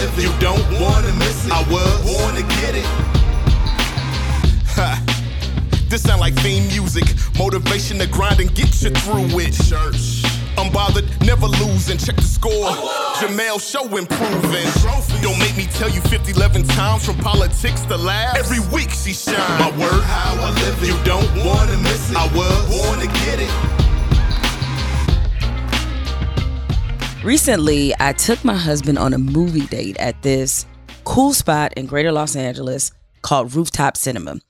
live it. You don't wanna miss it. I was born to get it. Ha. This sound like theme music. Motivation to grind and get you through it. Church. Unbothered, never losing. Check the score. Oh, Jemele show improving. Don't make me tell you 50, 11 times from politics to laughs. Every week she shine. My word, how I live it. You don't wanna miss it. I was born to get it. Recently, I took my husband on a movie date at this cool spot in greater Los Angeles called Rooftop Cinema,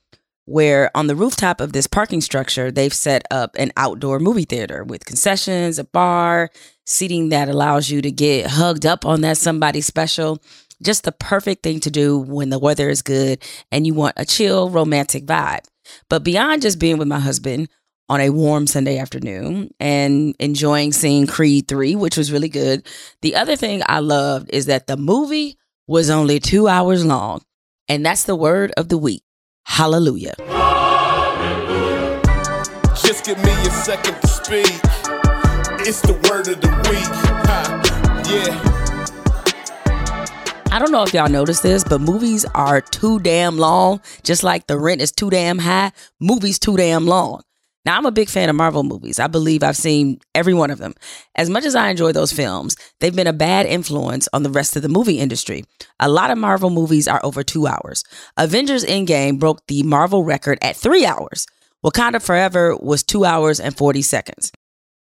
where on the rooftop of this parking structure, they've set up an outdoor movie theater with concessions, a bar, seating that allows you to get hugged up on that somebody special. Just the perfect thing to do when the weather is good and you want a chill, romantic vibe. But beyond just being with my husband, on a warm Sunday afternoon and enjoying seeing Creed 3, which was really good. The other thing I loved is that the movie was only two hours long. And that's the word of the week. Hallelujah. Just give me a second to speak. It's the word of the week. Yeah. I don't know if y'all noticed this, but movies are too damn long. Just like the rent is too damn high, movies too damn long. Now, I'm a big fan of Marvel movies. I believe I've seen every one of them. As much as I enjoy those films, they've been a bad influence on the rest of the movie industry. A lot of Marvel movies are over two hours. Avengers Endgame broke the Marvel record at three hours. Wakanda Forever was two hours and 40 seconds.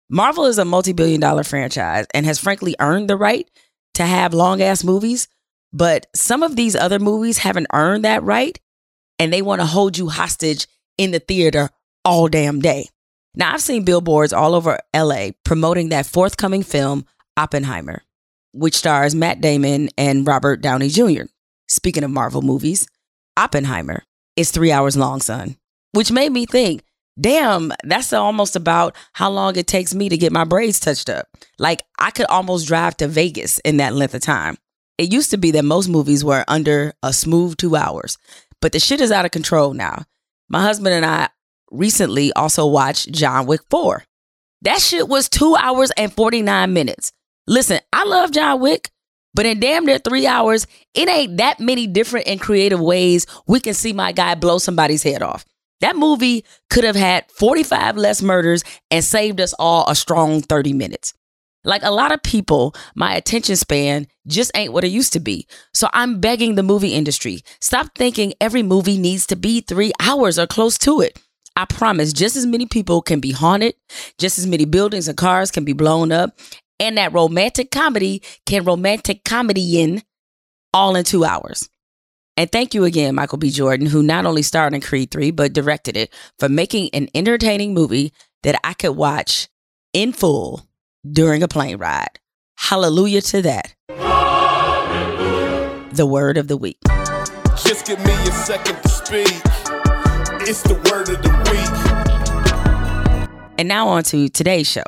Marvel is a multi billion dollar franchise and has frankly earned the right to have long ass movies, but some of these other movies haven't earned that right and they want to hold you hostage in the theater all damn day. Now, I've seen billboards all over LA promoting that forthcoming film, Oppenheimer, which stars Matt Damon and Robert Downey Jr. Speaking of Marvel movies, Oppenheimer is three hours long, son, which made me think, damn, that's almost about how long it takes me to get my braids touched up. Like, I could almost drive to Vegas in that length of time. It used to be that most movies were under a smooth two hours, but the shit is out of control now. My husband and I recently also watched John Wick 4. That shit was two hours and 49 minutes. Listen, I love John Wick, but in damn near three hours, it ain't that many different and creative ways we can see my guy blow somebody's head off. That movie could have had 45 less murders and saved us all a strong 30 minutes. Like a lot of people, my attention span just ain't what it used to be. So I'm begging the movie industry stop thinking every movie needs to be three hours or close to it. I promise just as many people can be haunted, just as many buildings and cars can be blown up, and that romantic comedy can romantic comedy in all in two hours. And thank you again, Michael B. Jordan, who not only starred in Creed 3, but directed it for making an entertaining movie that I could watch in full during a plane ride. Hallelujah to that. The word of the week. Just give me a second to speak. It's the word of the week. And now on to today's show.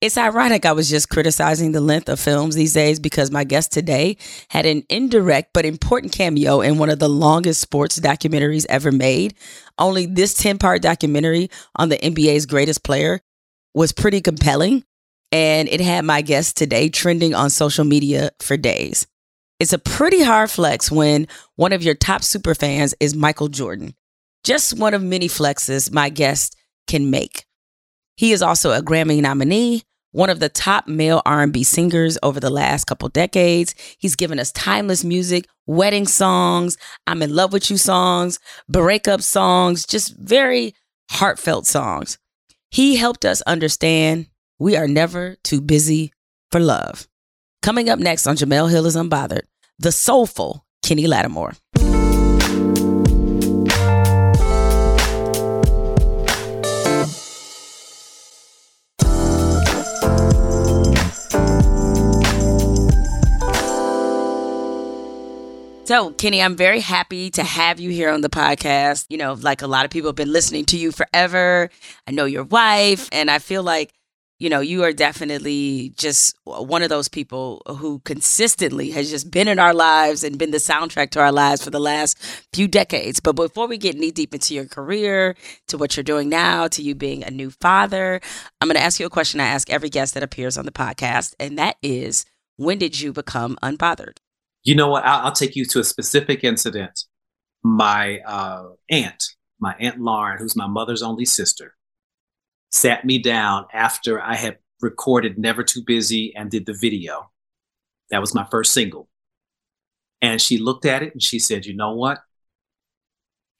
It's ironic I was just criticizing the length of films these days because my guest today had an indirect but important cameo in one of the longest sports documentaries ever made. Only this 10 part documentary on the NBA's greatest player was pretty compelling, and it had my guest today trending on social media for days. It's a pretty hard flex when one of your top super fans is Michael Jordan. Just one of many flexes my guest can make. He is also a Grammy nominee, one of the top male R&B singers over the last couple decades. He's given us timeless music, wedding songs, I'm in love with you songs, breakup songs, just very heartfelt songs. He helped us understand we are never too busy for love. Coming up next on Jemele Hill is Unbothered, the soulful Kenny Lattimore. So, Kenny, I'm very happy to have you here on the podcast. You know, like a lot of people have been listening to you forever. I know your wife, and I feel like, you know, you are definitely just one of those people who consistently has just been in our lives and been the soundtrack to our lives for the last few decades. But before we get knee deep into your career, to what you're doing now, to you being a new father, I'm going to ask you a question I ask every guest that appears on the podcast, and that is when did you become unbothered? You know what? I'll, I'll take you to a specific incident. My uh, aunt, my aunt Lauren, who's my mother's only sister, sat me down after I had recorded Never Too Busy and did the video. That was my first single. And she looked at it and she said, You know what?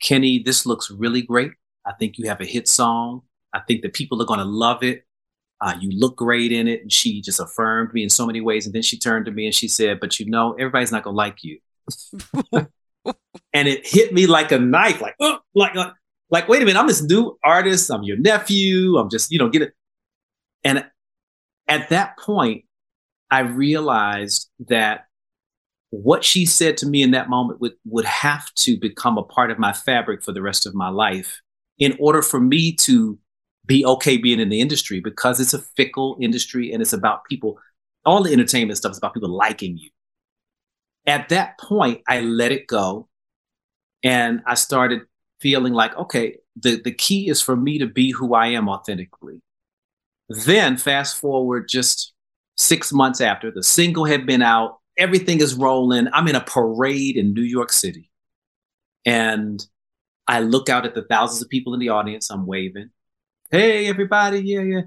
Kenny, this looks really great. I think you have a hit song. I think that people are going to love it. Uh, you look great in it. And she just affirmed me in so many ways. And then she turned to me and she said, But you know, everybody's not going to like you. and it hit me like a knife, like, oh, like, like, like, wait a minute, I'm this new artist. I'm your nephew. I'm just, you know, get it. And at that point, I realized that what she said to me in that moment would, would have to become a part of my fabric for the rest of my life in order for me to be okay being in the industry because it's a fickle industry and it's about people. All the entertainment stuff is about people liking you. At that point i let it go and i started feeling like okay the, the key is for me to be who i am authentically. Then fast forward just six months after the single had been out everything is rolling. I'm in a parade in new york city. And i look out at the thousands of people in the audience. I'm waving hey everybody, yeah, yeah.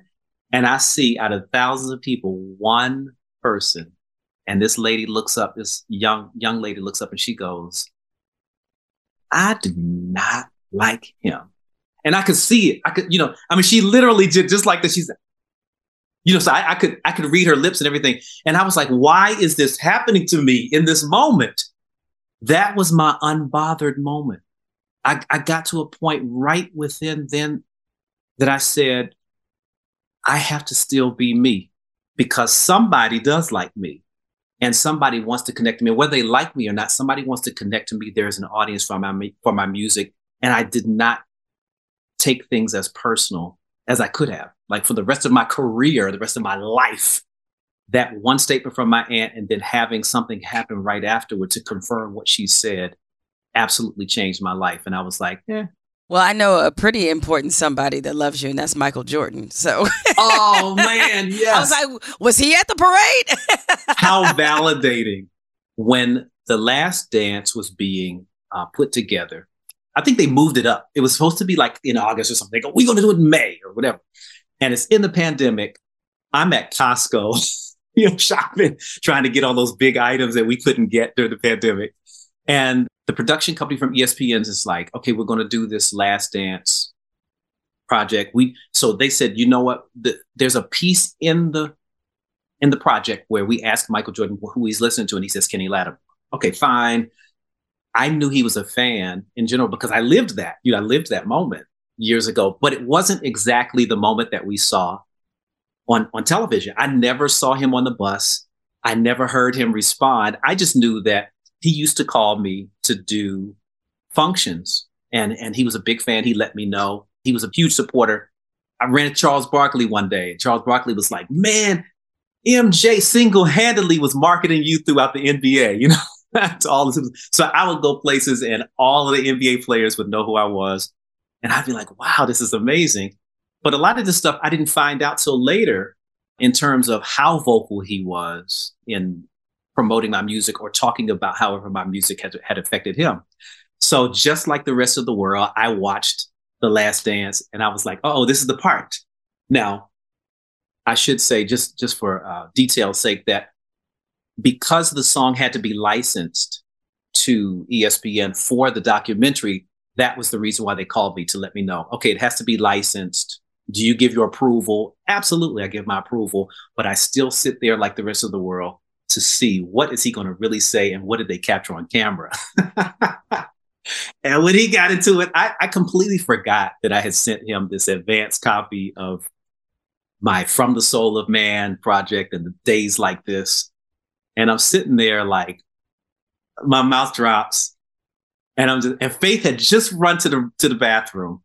And I see out of thousands of people, one person, and this lady looks up, this young young lady looks up and she goes, I do not like him. And I could see it. I could, you know, I mean, she literally did just like that. She's, you know, so I, I could I could read her lips and everything. And I was like, why is this happening to me in this moment? That was my unbothered moment. I, I got to a point right within then that I said, I have to still be me because somebody does like me and somebody wants to connect to me. Whether they like me or not, somebody wants to connect to me. There's an audience for my, for my music. And I did not take things as personal as I could have. Like for the rest of my career, the rest of my life, that one statement from my aunt and then having something happen right afterward to confirm what she said absolutely changed my life. And I was like, yeah, well, I know a pretty important somebody that loves you, and that's Michael Jordan. So, oh man, yes. I was like, was he at the parade? How validating when the last dance was being uh, put together. I think they moved it up. It was supposed to be like in August or something. They go, we're going to do it in May or whatever. And it's in the pandemic. I'm at Costco, you know, shopping, trying to get all those big items that we couldn't get during the pandemic. And the production company from ESPN's is like, okay, we're going to do this Last Dance project. We so they said, you know what? The, there's a piece in the in the project where we ask Michael Jordan who he's listening to, and he says Kenny Lattimore. Okay, fine. I knew he was a fan in general because I lived that. You know, I lived that moment years ago, but it wasn't exactly the moment that we saw on on television. I never saw him on the bus. I never heard him respond. I just knew that he used to call me to do functions. And and he was a big fan. He let me know. He was a huge supporter. I ran charles barkley one day and charles barkley was like man mj single-handedly was marketing you throughout the nba you know? To all this so i would go places and all of the nba players would know who i was. And i'd be like wow this is amazing. But a lot of this stuff i didn't find out till later in terms of how vocal he was in promoting my music or talking about however my music had, had affected him. So just like the rest of the world, I watched The Last Dance and I was like, oh, this is the part. Now, I should say, just, just for uh, detail's sake, that because the song had to be licensed to ESPN for the documentary, that was the reason why they called me to let me know, okay, it has to be licensed. Do you give your approval? Absolutely, I give my approval, but I still sit there like the rest of the world to see what is he going to really say and what did they capture on camera. and when he got into it, I, I, completely forgot that I had sent him this advanced copy of my From the Soul of Man project and the days like this. And I'm sitting there like my mouth drops. And I'm just and Faith had just run to the to the bathroom.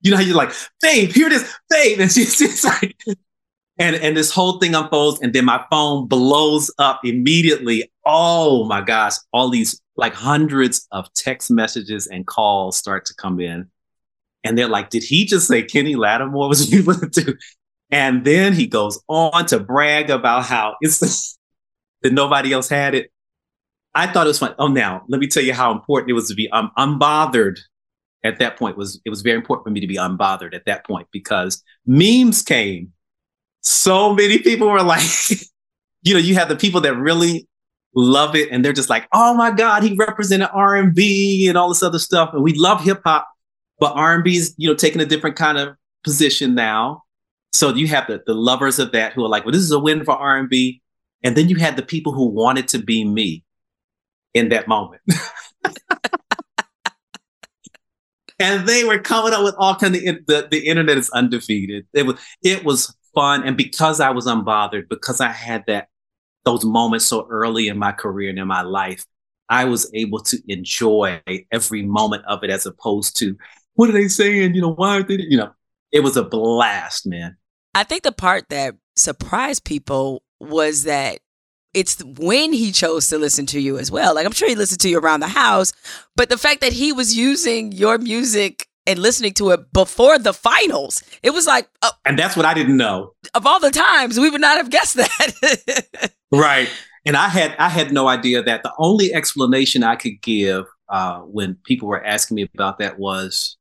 You know how you're like, Faith, here it is, Faith. And she's just like and and this whole thing unfolds and then my phone blows up immediately oh my gosh all these like hundreds of text messages and calls start to come in and they're like did he just say kenny lattimore was listening to and then he goes on to brag about how it's that nobody else had it I thought it was fun. Oh, now let me tell you how important it was to be um, unbothered. At that point, was it was very important for me to be unbothered at that point because memes came. So many people were like, you know, you have the people that really love it, and they're just like, "Oh my God, he represented R and B and all this other stuff," and we love hip hop, but R&B is, you know taking a different kind of position now. So you have the, the lovers of that who are like, well, this is a win for R&B. And then you had the people who wanted to be me in that moment. and they were coming up with all kind of the, the internet is undefeated. It was it was fun. And because I was unbothered, because I had that those moments so early in my career and in my life, I was able to enjoy every moment of it as opposed to what are they saying? You know, why are they, you know, it was a blast, man. I think the part that surprised people was that it's when he chose to listen to you as well. Like I'm sure he listened to you around the house, but the fact that he was using your music and listening to it before the finals, it was like, uh, and that's what I didn't know. Of all the times, we would not have guessed that. right, and I had I had no idea that. The only explanation I could give uh, when people were asking me about that was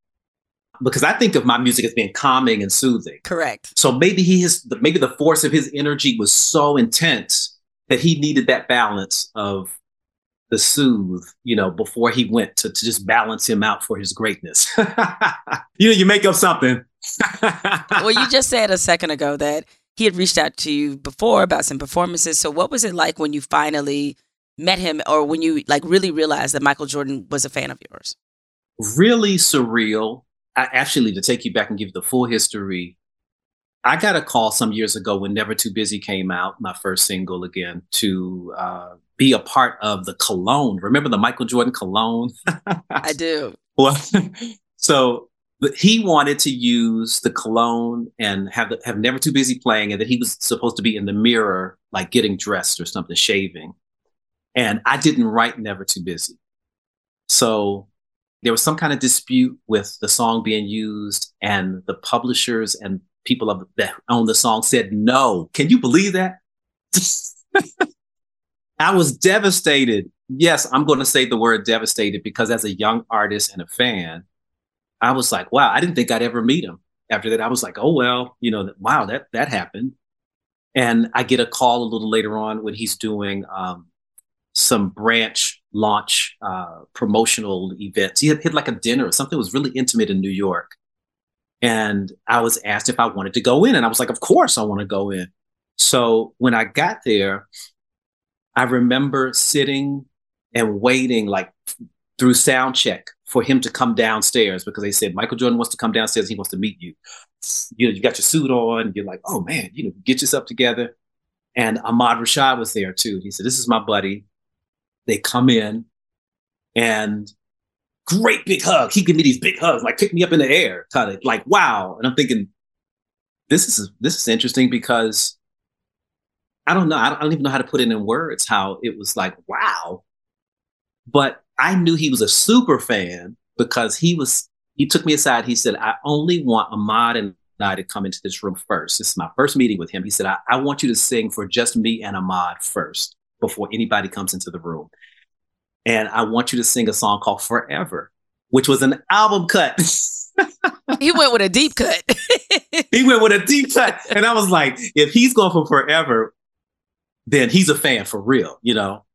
because I think of my music as being calming and soothing. Correct. So maybe he has maybe the force of his energy was so intense that he needed that balance of the soothe, you know, before he went to, to just balance him out for his greatness. you know, you make up something. well, you just said a second ago that he had reached out to you before about some performances. So what was it like when you finally met him or when you like really realized that Michael Jordan was a fan of yours? Really surreal I, actually, to take you back and give you the full history, I got a call some years ago when Never Too Busy came out, my first single again, to uh, be a part of the cologne. Remember the Michael Jordan cologne? I do. Well, so he wanted to use the cologne and have the, have Never Too Busy playing, and that he was supposed to be in the mirror, like getting dressed or something, shaving. And I didn't write Never Too Busy. So there was some kind of dispute with the song being used, and the publishers and people of, that own the song said no. Can you believe that? I was devastated. Yes, I'm going to say the word devastated because as a young artist and a fan, I was like, wow, I didn't think I'd ever meet him. After that, I was like, oh well, you know, wow, that that happened. And I get a call a little later on when he's doing um, some branch launch uh, promotional events. He had, hit like a dinner or something was really intimate in New York. And I was asked if I wanted to go in. And I was like, of course I want to go in. So when I got there, I remember sitting and waiting like through sound check for him to come downstairs because they said Michael Jordan wants to come downstairs. He wants to meet you. You know, you got your suit on. You're like, oh man, you know, get yourself together. And Ahmad Rashad was there too. He said, this is my buddy. They come in and great big hug. He give me these big hugs, like pick me up in the air, kind of like wow. And I'm thinking, this is this is interesting because I don't know. I don't, I don't even know how to put it in words. How it was like wow, but I knew he was a super fan because he was. He took me aside. He said, "I only want Ahmad and I to come into this room first. This is my first meeting with him." He said, I, I want you to sing for just me and Ahmad first before anybody comes into the room. And I want you to sing a song called Forever, which was an album cut. he went with a deep cut. he went with a deep cut. And I was like, if he's going for Forever, then he's a fan for real, you know?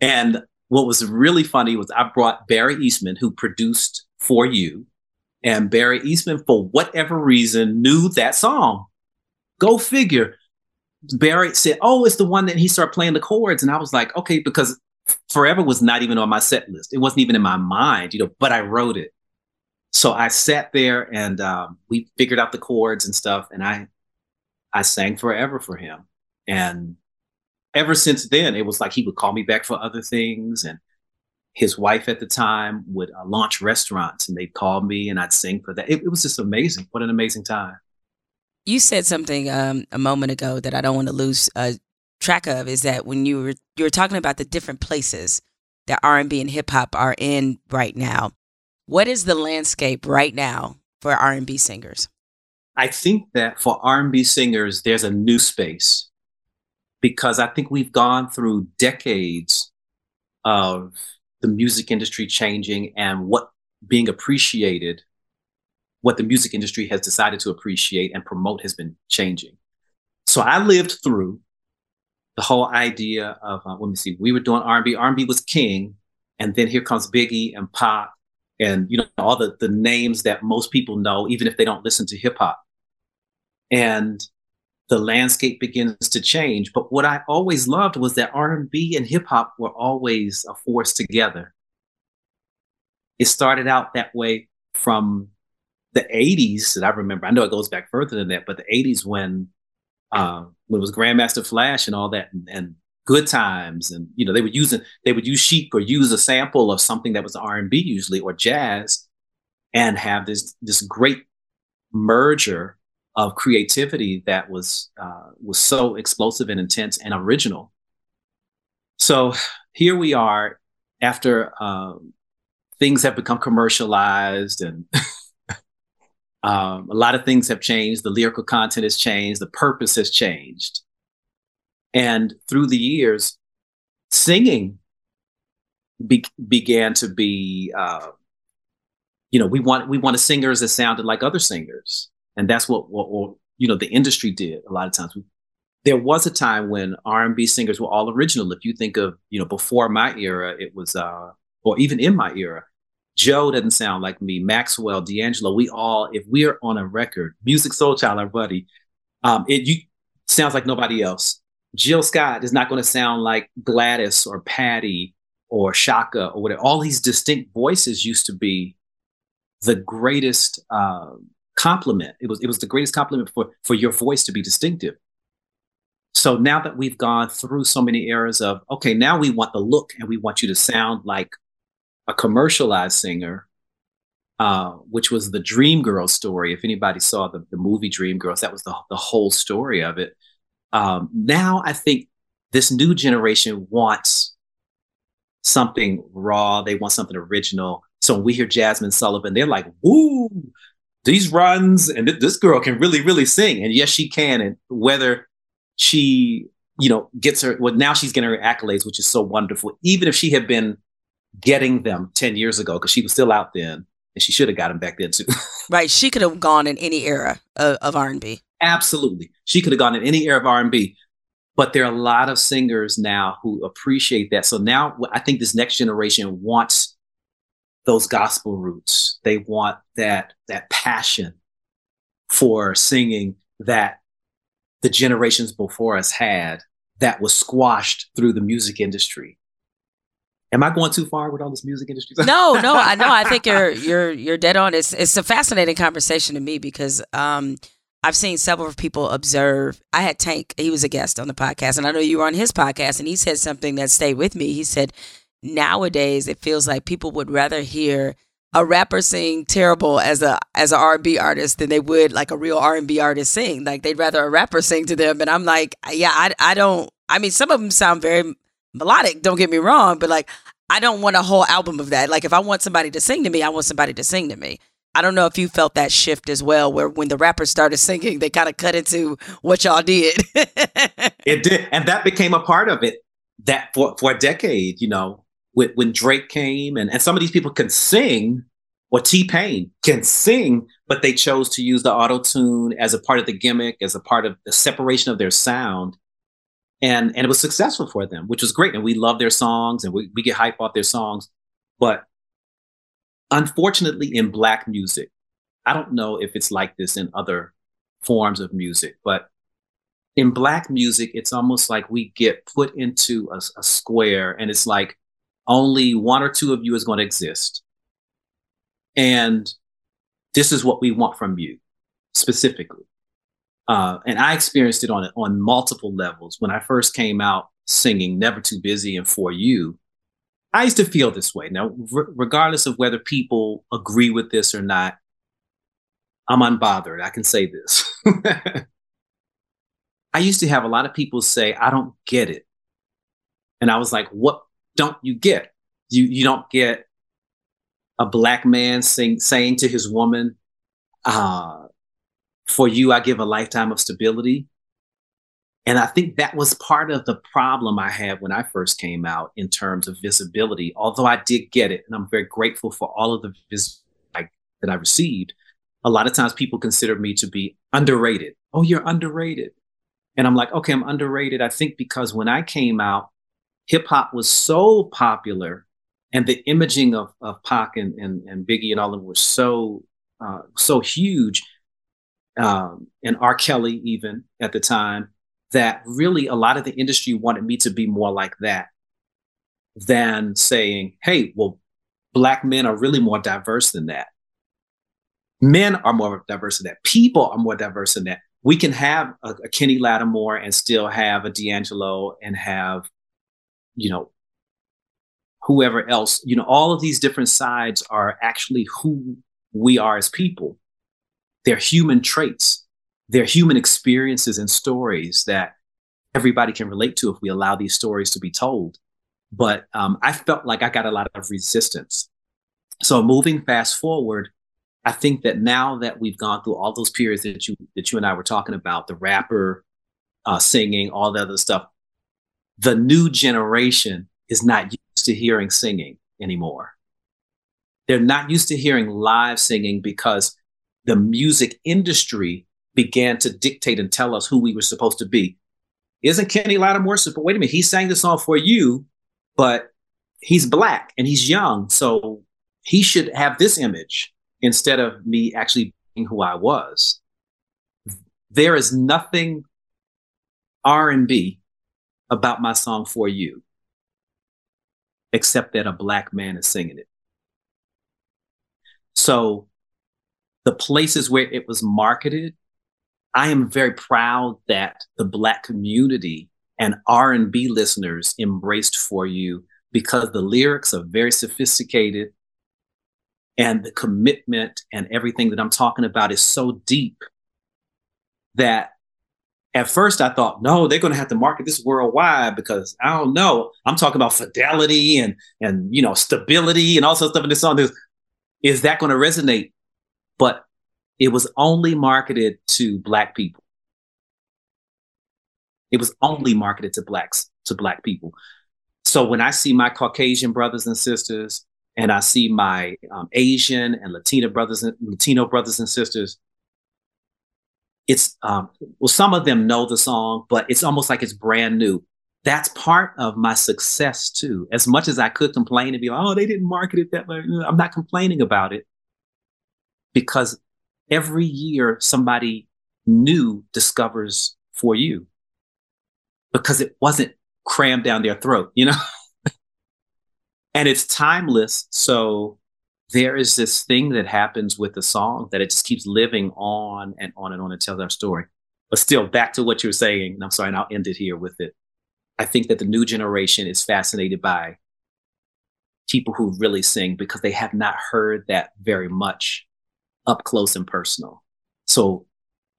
And what was really funny was I brought Barry Eastmond, who produced For You. And Barry Eastmond, for whatever reason, knew that song. Go figure. Barry said, "Oh, it's the one that he started playing the chords," and I was like, "Okay," because Forever was not even on my set list. It wasn't even in my mind, you know. But I wrote it, so I sat there and um, we figured out the chords and stuff, and I I sang Forever for him, and ever since then, it was like he would call me back for other things, and his wife at the time would uh, launch restaurants, and they'd call me, and I'd sing for that. It, it was just amazing. What an amazing time! You said something um, a moment ago that I don't want to lose uh, track of. Is that when you were you were talking about the different places that R and B and hip hop are in right now? What is the landscape right now for R and B singers? I think that for R and B singers, there's a new space because I think we've gone through decades of the music industry changing and what being appreciated, what the music industry has decided to appreciate and promote has been changing. So I lived through the whole idea of uh, let me see, we were doing R&B. R&B was king, and then here comes Biggie and Pop, and you know all the the names that most people know, even if they don't listen to hip hop. And the landscape begins to change. But what I always loved was that R&B and hip hop were always a force together. It started out that way from the 80s that I remember. I know it goes back further than that, but the 80s when uh, when it was Grandmaster Flash and all that and, and good times and you know they would use they would use chic or use a sample of something that was R&B usually or jazz and have this this great merger of creativity that was uh, was so explosive and intense and original. So here we are after um, things have become commercialized and um, a lot of things have changed. The lyrical content has changed. The purpose has changed. And through the years, singing be- began to be, uh, you know, we want we wanted singers that sounded like other singers and that's what, what, you know the industry did a lot of times. There was a time when R and B singers were all original. If you think of you know before my era, it was uh, or even in my era, Joe doesn't sound like me. Maxwell, D'Angelo, we all if we are on a record, Musiq Soulchild, our buddy, um, it you sounds like nobody else. Jill Scott is not going to sound like Gladys or Patti or Chaka or whatever. All these distinct voices used to be the greatest um, compliment. It was it was the greatest compliment for for your voice to be distinctive. So now that we've gone through so many eras of okay, now we want the look and we want you to sound like a commercialized singer, uh, which was the Dream Girls story. If anybody saw the, the movie Dream Girls, that was the, the whole story of it. Um, now I think this new generation wants something raw. They want something original. So when we hear Jazmine Sullivan, they're like, "Woo! These runs and th- this girl can really really sing. And yes she can. And whether she you know gets her well now she's getting her accolades which is so wonderful. Even if she had been getting them 10 years ago because she was still out then and she should have got them back then too. Right. She could have gone in any era of, of r&b absolutely. She could have gone in any era of r&b but there are a lot of singers now who appreciate that. So now i think this next generation wants those gospel roots. They want that that passion for singing that the generations before us had that was squashed through the music industry. Am I going too far with all this music industry? no, no, I know. I think you're you're you're dead on. It's it's a fascinating conversation to me because um, I've seen several people observe. I had Tank; he was a guest on the podcast, and I know you were on his podcast, and he said something that stayed with me. He said nowadays it feels like people would rather hear a rapper sing terrible as a as an R&B artist than they would like a real R&B artist sing. Like they'd rather a rapper sing to them. And I'm like, yeah, I I don't. I mean, some of them sound very melodic. Don't get me wrong, but like I don't want a whole album of that. Like if I want somebody to sing to me, I want somebody to sing to me. I don't know if you felt that shift as well, where when the rappers started singing, they kind of cut into what y'all did. it did, and that became a part of it. That for for a decade, you know, with, when Drake came, and, and some of these people can sing, or T Pain can sing, but they chose to use the auto tune as a part of the gimmick, as a part of the separation of their sound. And, and it was successful for them, which was great. And we love their songs and we, we get hype off their songs. But unfortunately, in Black music, I don't know if it's like this in other forms of music, but in Black music, it's almost like we get put into a, a square and it's like, only one or two of you is going to exist. And this is what we want from you specifically. Uh, and I experienced it on on multiple levels. When I first came out singing "Never Too Busy" and "For You," I used to feel this way. Now, regardless of whether people agree with this or not, I'm unbothered. I can say this. I used to have a lot of people say, "I don't get it," and I was like, "What? Don't you get? You you don't get a black man sing, saying to his woman, uh, "For you, I give a lifetime of stability." And I think that was part of the problem I had when I first came out in terms of visibility. Although I did get it, and I'm very grateful for all of the vis that I received. A lot of times people consider me to be underrated. Oh, you're underrated. And I'm like, okay, I'm underrated. I think because when I came out, hip hop was so popular and the imaging of, of Pac and, and, and Biggie and all of them was so, uh, so huge. Um, and R. Kelly, even at the time, that really a lot of the industry wanted me to be more like that than saying, hey, well, black men are really more diverse than that. Men are more diverse than that. People are more diverse than that. We can have a, a Kenny Lattimore and still have a D'Angelo and have, you know, whoever else. You know, all of these different sides are actually who we are as people. They're human traits they're human experiences and stories that everybody can relate to if we allow these stories to be told. But um, I felt like I got a lot of resistance. So moving fast forward, I think that now that we've gone through all those periods that you that you and I were talking about, the rapper uh, singing, all the other stuff, the new generation is not used to hearing singing anymore. They're not used to hearing live singing because the music industry began to dictate and tell us who we were supposed to be. Isn't Kenny Lattimore? But wait a minute, he sang the song for you, but he's black and he's young, so he should have this image instead of me actually being who I was. There is nothing R&B about my song for you except that a black man is singing it. So the places where it was marketed I am very proud that the Black community and R&B listeners embraced For You because the lyrics are very sophisticated and the commitment and everything that I'm talking about is so deep that at first I thought, no, they're going to have to market this worldwide because I don't know. I'm talking about fidelity and and you know stability and all sorts of stuff in this song. Is, is that going to resonate? But it was only marketed to black people. It was only marketed to blacks, to black people. So when I see my Caucasian brothers and sisters, and I see my um, Asian and Latina brothers and Latino brothers and sisters, it's um, well, some of them know the song, but it's almost like it's brand new. That's part of my success too. As much as I could complain and be like, "Oh, they didn't market it that way," I'm not complaining about it because every year somebody new discovers for you because it wasn't crammed down their throat, you know? and it's timeless. So there is this thing that happens with the song that it just keeps living on and on and on and tells our story. But still, back to what you were saying, and I'm sorry, and I'll end it here with it. I think that the new generation is fascinated by people who really sing because they have not heard that very much up close and personal. So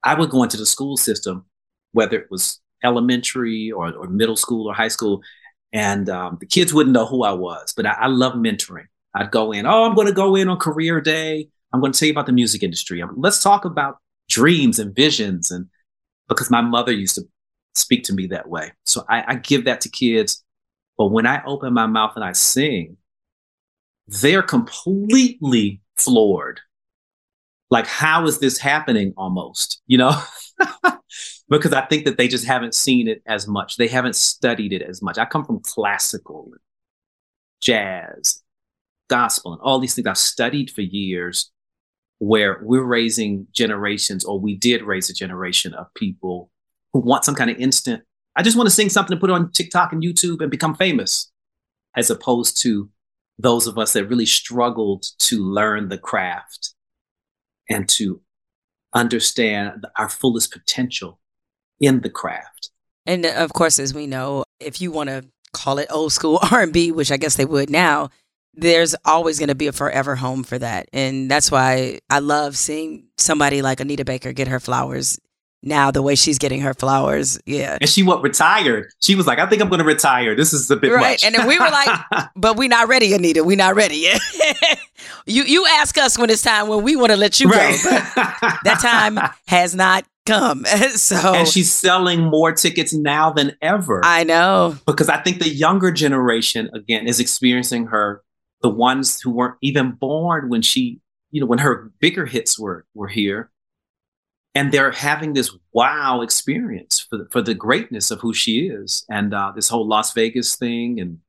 I would go into the school system, whether it was elementary or, or middle school or high school, and um, the kids wouldn't know who I was. But I, I love mentoring. I'd go in, oh, I'm going to go in on career day. I'm going to tell you about the music industry. Let's talk about dreams and visions. And because my mother used to speak to me that way. So I, I give that to kids. But when I open my mouth and I sing, they're completely floored like how is this happening almost you know because i think that they just haven't seen it as much they haven't studied it as much i come from classical jazz gospel and all these things i've studied for years where we're raising generations or we did raise a generation of people who want some kind of instant i just want to sing something to put on tiktok and youtube and become famous as opposed to those of us that really struggled to learn the craft and to understand our fullest potential in the craft. And of course, as we know, if you want to call it old school R&B, which I guess they would now, there's always going to be a forever home for that. And that's why I love seeing somebody like Anita Baker get her flowers now the way she's getting her flowers. Yeah. And she what retired. She was like, I think I'm gonna retire. This is a bit right. Much. And then we were like, but we're not ready, Anita. We're not ready yet. you you ask us when it's time when we want to let you right. go. that time has not come. so and she's selling more tickets now than ever. I know. Because I think the younger generation, again, is experiencing her, the ones who weren't even born when she, you know, when her bigger hits were were here. And they're having this wow experience for the, for the greatness of who she is, and uh, this whole Las Vegas thing, and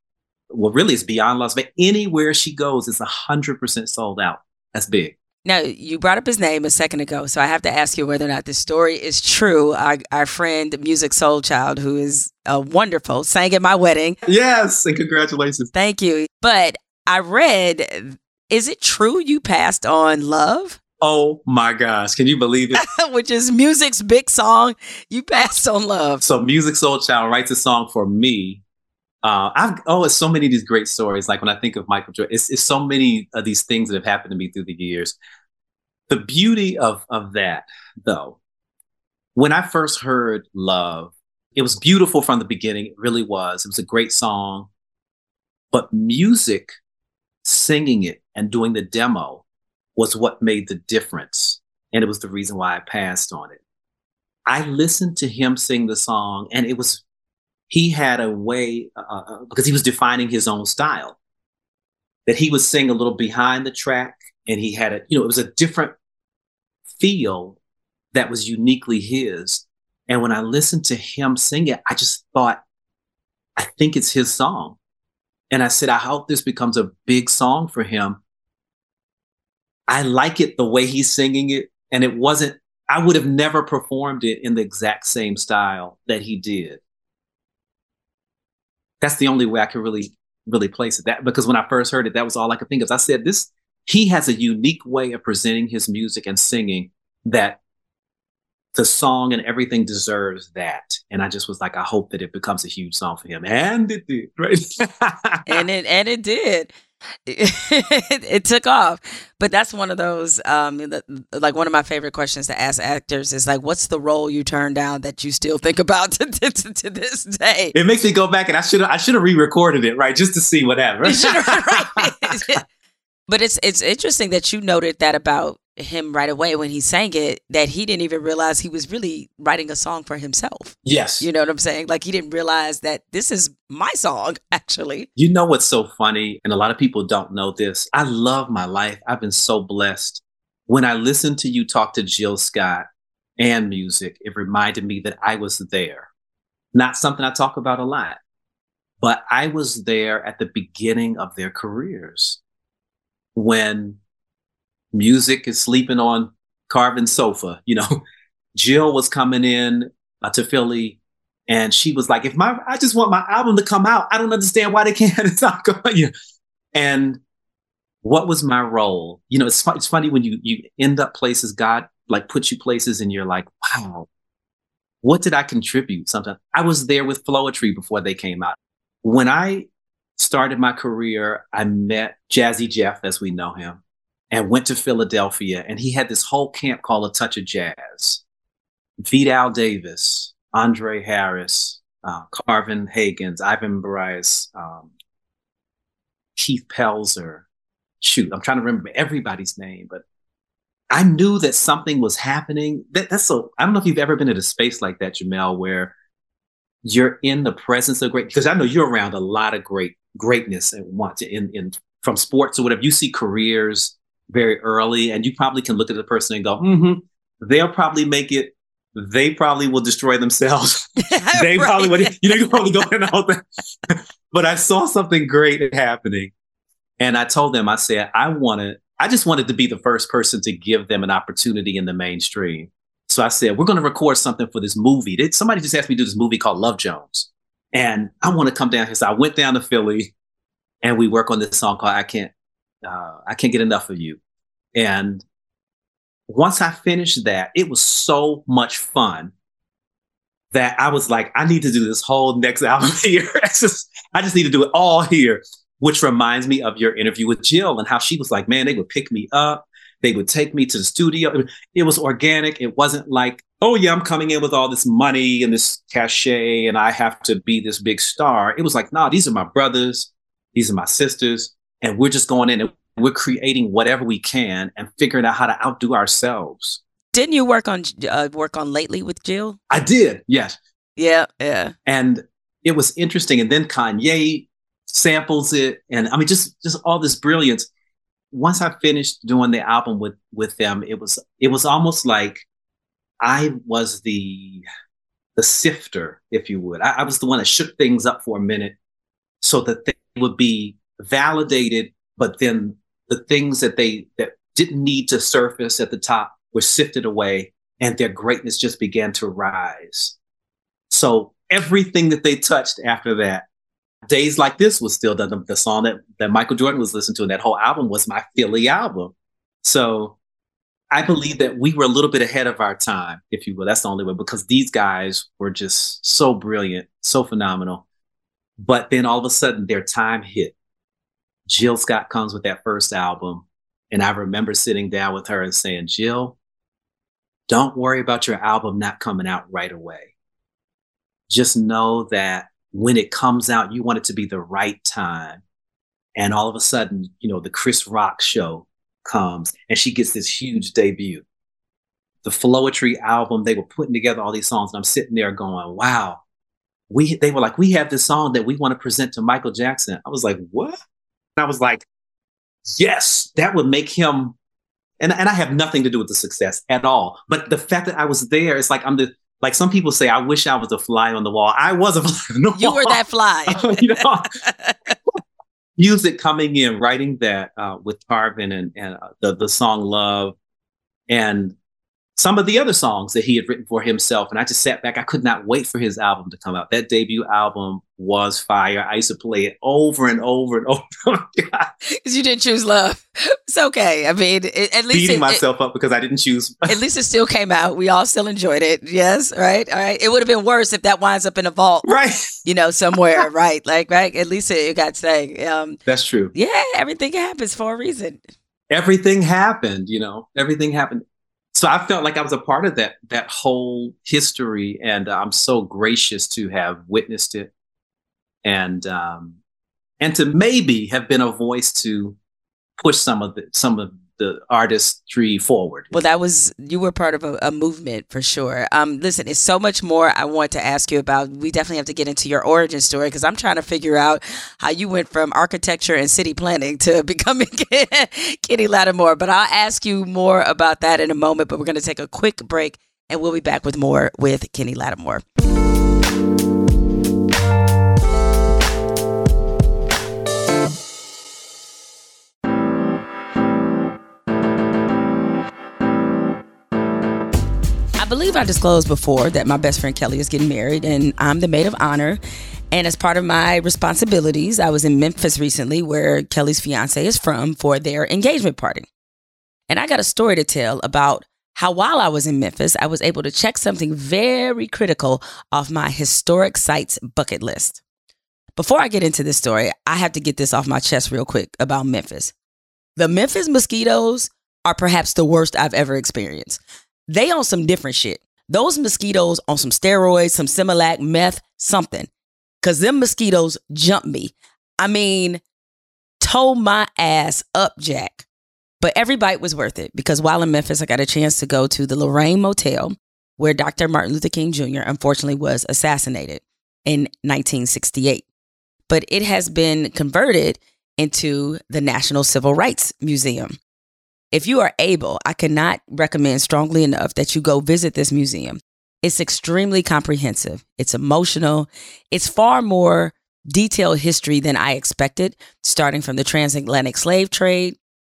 well, really, it's beyond Las Vegas. Anywhere she goes, it's hundred percent sold out. That's big. Now, you brought up his name a second ago, so I have to ask you whether or not this story is true. Our, our friend, Soulchild, who is uh, wonderful, sang at my wedding. Yes, and congratulations. Thank you. But I read, is it true you passed on Love? Oh my gosh, can you believe it? Which is Musiq's big song. You passed on Love. So, Musiq Soulchild writes a song for me uh, I've oh, it's so many of these great stories. Like when I think of Michael Jordan, it's, it's so many of these things that have happened to me through the years. The beauty of of that, though, when I first heard "Love," it was beautiful from the beginning. It really was. It was a great song, but Musiq, singing it and doing the demo, was what made the difference, and it was the reason why I passed on it. I listened to him sing the song, and it was he had a way uh, uh, uh because he was defining his own style that he would sing a little behind the track and he had a you know it was a different feel that was uniquely his. And when I listened to him sing it, I just thought, I think it's his song. And I said, I hope this becomes a big song for him. I like it the way he's singing it. And it wasn't, I would have never performed it in the exact same style that he did. That's the only way I could really, really place it. That because when I first heard it, that was all I could think of. I said, this he has a unique way of presenting his music and singing that the song and everything deserves that. And I just was like, I hope that it becomes a huge song for him. And it did, right? and it and it did. It, it, took off but that's one of those um like one of my favorite questions to ask actors is like what's the role you turned down that you still think about to, to, to, to this day it makes me go back and i should i should have re-recorded it right just to see what happened But it's it's interesting that you noted that about him right away when he sang it that he didn't even realize he was really writing a song for himself. Yes. You know what I'm saying? Like he didn't realize that this is my song actually. You know what's so funny and a lot of people don't know this. I love my life. I've been so blessed. When I listened to you talk to Jill Scott and Musiq, it reminded me that I was there. Not something I talk about a lot, but I was there at the beginning of their careers when Musiq is sleeping on Carvin's sofa. You know, Jill was coming in uh, to Philly and she was like, if my, I just want my album to come out. I don't understand why they can't. It's not going. You? And what was my role? You know, it's, it's funny when you, you end up places, God like puts you places and you're like, wow, what did I contribute? Sometimes I was there with Floetry before they came out. When I started my career, I met Jazzy Jeff, as we know him, and went to Philadelphia. And he had this whole camp called A Touch of Jazz. Vidal Davis, Andre Harris, uh, Carvin Haggins, Ivan Barias, um, Keith Pelzer. Shoot, I'm trying to remember everybody's name, but I knew that something was happening. That, that's so. I don't know if you've ever been in a space like that, Jemele, where you're in the presence of great. Because I know you're around a lot of great greatness and want to in, in from sports or whatever. You see careers very early, and you probably can look at the person and go, mm-hmm, they'll probably make it. They probably will destroy themselves. they right. probably would, you know, you probably go in all that. but I saw something great happening. And I told them, I said, I wanted, I just wanted to be the first person to give them an opportunity in the mainstream. So I said, we're going to record something for this movie. Did somebody just asked me to do this movie called Love Jones. And I want to come down here. So I went down to Philly and we work on this song called I Can't uh, I Can't Get Enough of You. And once I finished that, it was so much fun that I was like, I need to do this whole next album here. just, I just need to do it all here, which reminds me of your interview with Jill and how she was like, man, they would pick me up. They would take me to the studio. It was organic. It wasn't like oh yeah, I'm coming in with all this money and this cachet, and I have to be this big star. It was like, nah, these are my brothers, these are my sisters, and we're just going in and we're creating whatever we can and figuring out how to outdo ourselves. Didn't you work on uh, work on lately with Jill? I did, yes. Yeah, yeah. And it was interesting. And then Kanye samples it, and I mean, just just all this brilliance. Once I finished doing the album with with them, it was it was almost like I was the the sifter, if you would. I, I was the one that shook things up for a minute, so that they would be validated, but then the things that they that didn't need to surface at the top were sifted away, and their greatness just began to rise. So everything that they touched after that Days Like This was still the, the song that, that Michael Jordan was listening to, and that whole album was my Philly album. So I believe that we were a little bit ahead of our time, if you will. That's the only way, because these guys were just so brilliant, so phenomenal. But then all of a sudden, their time hit. Jill Scott comes with that first album. And I remember sitting down with her and saying, Jill, don't worry about your album not coming out right away. Just know that when it comes out, you want it to be the right time. And all of a sudden, you know, the Chris Rock show comes and she gets this huge debut. The Floetry album, they were putting together all these songs, and I'm sitting there going, wow. We they were like, we have this song that we want to present to Michael Jackson. I was like, what? And I was like, yes, that would make him and, and I have nothing to do with the success at all. But the fact that I was there, it's like I'm the like some people say, I wish I was a fly on the wall. I was a fly on the you wall. You were that fly. you know, Musiq coming in, writing that uh, with Carvin and, and uh, the, the song Love and some of the other songs that he had written for himself. And I just sat back. I could not wait for his album to come out. That debut album was fire. I used to play it over and over and over. Because you didn't choose love. It's okay. I mean, it, at least beating it, myself it, up because I didn't choose. at least it still came out. We all still enjoyed it. Yes. Right. All right. It would have been worse if that winds up in a vault. Right. You know, somewhere. right. Like, right. At least it, got sang. Um, That's true. Yeah. Everything happens for a reason. Everything happened. You know, everything happened so I felt like I was a part of that that whole history, and I'm so gracious to have witnessed it, and um, and to maybe have been a voice to push some of the some of the artistry forward. Well, that was you were part of a, a, movement for sure. Um, listen, it's so much more I want to ask you about. We definitely have to get into your origin story because I'm trying to figure out how you went from architecture and city planning to becoming Kenny Lattimore. But I'll ask you more about that in a moment. But we're going to take a quick break and we'll be back with more with Kenny Lattimore. Believe I disclosed before that my best friend Kelly is getting married, and I'm the maid of honor. And as part of my responsibilities, I was in Memphis recently, where Kelly's fiance is from, for their engagement party. And I got a story to tell about how, while I was in Memphis, I was able to check something very critical off my historic sites bucket list. Before I get into this story, I have to get this off my chest real quick about Memphis. The Memphis mosquitoes are perhaps the worst I've ever experienced. They on some different shit. Those mosquitoes on some steroids, some Similac, meth, something. Cause them mosquitoes jump me. I mean, toe my ass up, Jack. But every bite was worth it because while in Memphis, I got a chance to go to the Lorraine Motel where Dr. Martin Luther King Jr. unfortunately was assassinated in 1968. But it has been converted into the National Civil Rights Museum. If you are able, I cannot recommend strongly enough that you go visit this museum. It's extremely comprehensive, it's emotional, it's far more detailed history than I expected, starting from the transatlantic slave trade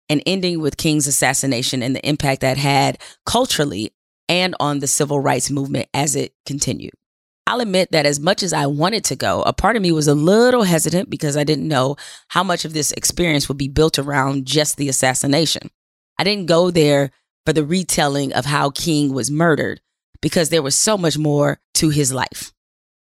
and ending with King's assassination and the impact that had culturally and on the civil rights movement as it continued. I'll admit that as much as I wanted to go, a part of me was a little hesitant because I didn't know how much of this experience would be built around just the assassination. I didn't go there for the retelling of how King was murdered because there was so much more to his life.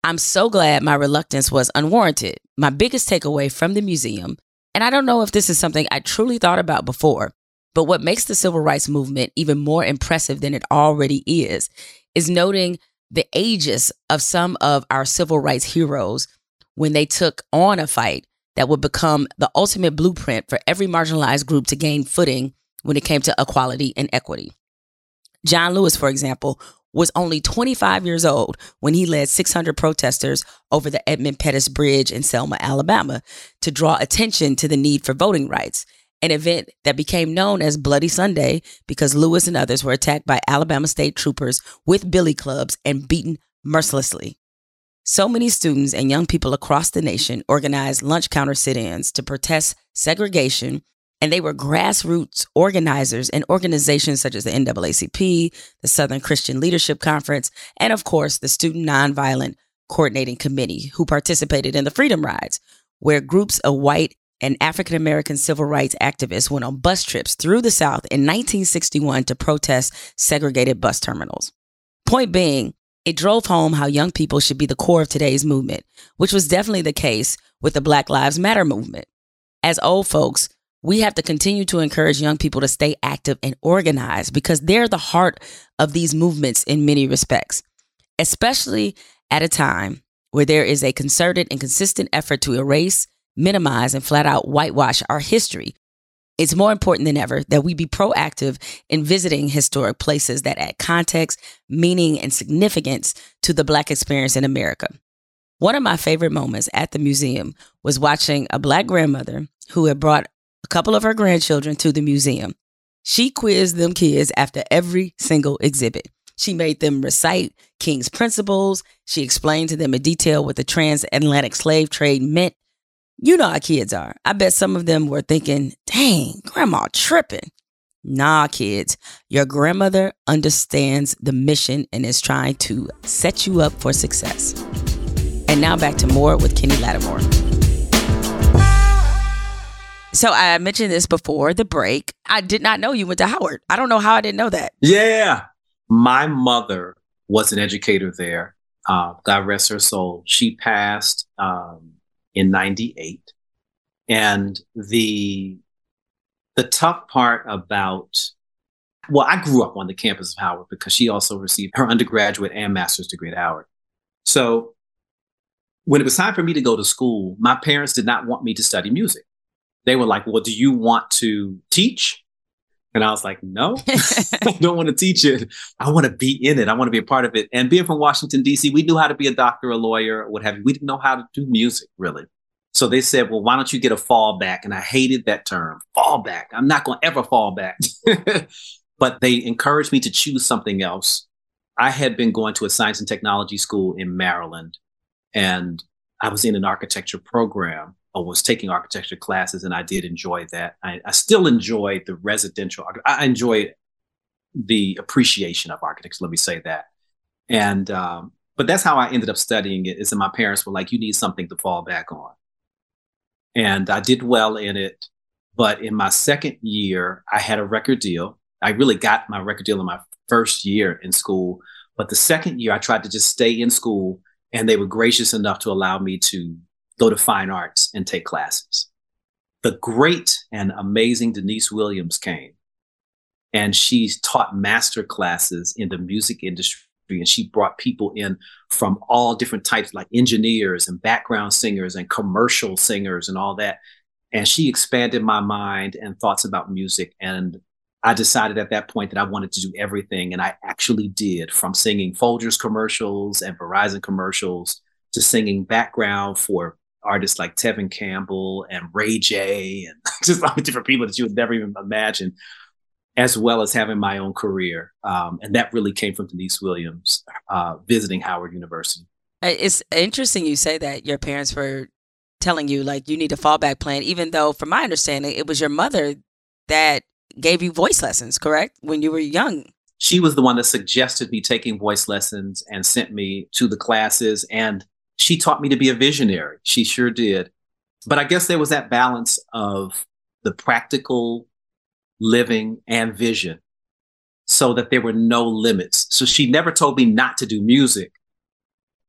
I'm so glad my reluctance was unwarranted. My biggest takeaway from the museum, and I don't know if this is something I truly thought about before, but what makes the civil rights movement even more impressive than it already is, is noting the ages of some of our civil rights heroes when they took on a fight that would become the ultimate blueprint for every marginalized group to gain footing when it came to equality and equity. John Lewis, for example, was only 25 years old when he led 600 protesters over the Edmund Pettus Bridge in Selma, Alabama, to draw attention to the need for voting rights, an event that became known as Bloody Sunday because Lewis and others were attacked by Alabama state troopers with billy clubs and beaten mercilessly. So many students and young people across the nation organized lunch counter sit ins to protest segregation and they were grassroots organizers in organizations such as the NAACP, the Southern Christian Leadership Conference, and of course, the Student Nonviolent Coordinating Committee, who participated in the Freedom Rides, where groups of white and African American civil rights activists went on bus trips through the South in 1961 to protest segregated bus terminals. Point being, it drove home how young people should be the core of today's movement, which was definitely the case with the Black Lives Matter movement. As old folks, we have to continue to encourage young people to stay active and organized because they're the heart of these movements in many respects, especially at a time where there is a concerted and consistent effort to erase, minimize, and flat out whitewash our history. It's more important than ever that we be proactive in visiting historic places that add context, meaning, and significance to the Black experience in America. One of my favorite moments at the museum was watching a Black grandmother who had brought a couple of her grandchildren to the museum. She quizzed them kids after every single exhibit. She made them recite King's principles. She explained to them in detail what the transatlantic slave trade meant. You know how kids are. I bet some of them were thinking, dang, grandma tripping. Nah, kids, your grandmother understands the mission and is trying to set you up for success. And now back to more with Kenny Lattimore. So I mentioned this before the break. I did not know you went to Howard. I don't know how I didn't know that. Yeah. My mother was an educator there. Uh, God rest her soul. She passed um, in 98. And the the tough part about well, I grew up on the campus of Howard because she also received her undergraduate and master's degree at Howard. So when it was time for me to go to school, my parents did not want me to study music they were like, Well, do you want to teach? And I was like, No, I don't want to teach it. I want to be in it. I want to be a part of it. And being from Washington, D.C., we knew how to be a doctor, a lawyer, what have you. We didn't know how to do music really. So they said, Well, why don't you get a fallback? And I hated that term, fallback. I'm not going to ever fall back. but they encouraged me to choose something else. I had been going to a science and technology school in Maryland, and I was in an architecture program was taking architecture classes, and I did enjoy that. I, I still enjoy the residential. I enjoy the appreciation of architecture. Let me say that. And um, but that's how I ended up studying it. Is that my parents were like, "You need something to fall back on," and I did well in it. But in my second year, I had a record deal. I really got my record deal in my first year in school. But the second year, I tried to just stay in school, and they were gracious enough to allow me to go to fine arts and take classes. The great and amazing Deniece Williams came and she taught master classes in the music industry and she brought people in from all different types like engineers and background singers and commercial singers and all that and she expanded my mind and thoughts about music and i decided at that point that i wanted to do everything and i actually did from singing folgers commercials and verizon commercials to singing background for artists like Tevin Campbell and Ray J and just all the different people that you would never even imagine, as well as having my own career. Um, and that really came from Deniece Williams uh, visiting Howard University. It's interesting you say that your parents were telling you like you need a fallback plan, even though, from my understanding, it was your mother that gave you voice lessons, correct? When you were young. She was the one that suggested me taking voice lessons and sent me to the classes and she taught me to be a visionary. She sure did. But I guess there was that balance of the practical living and vision so that there were no limits. So she never told me not to do music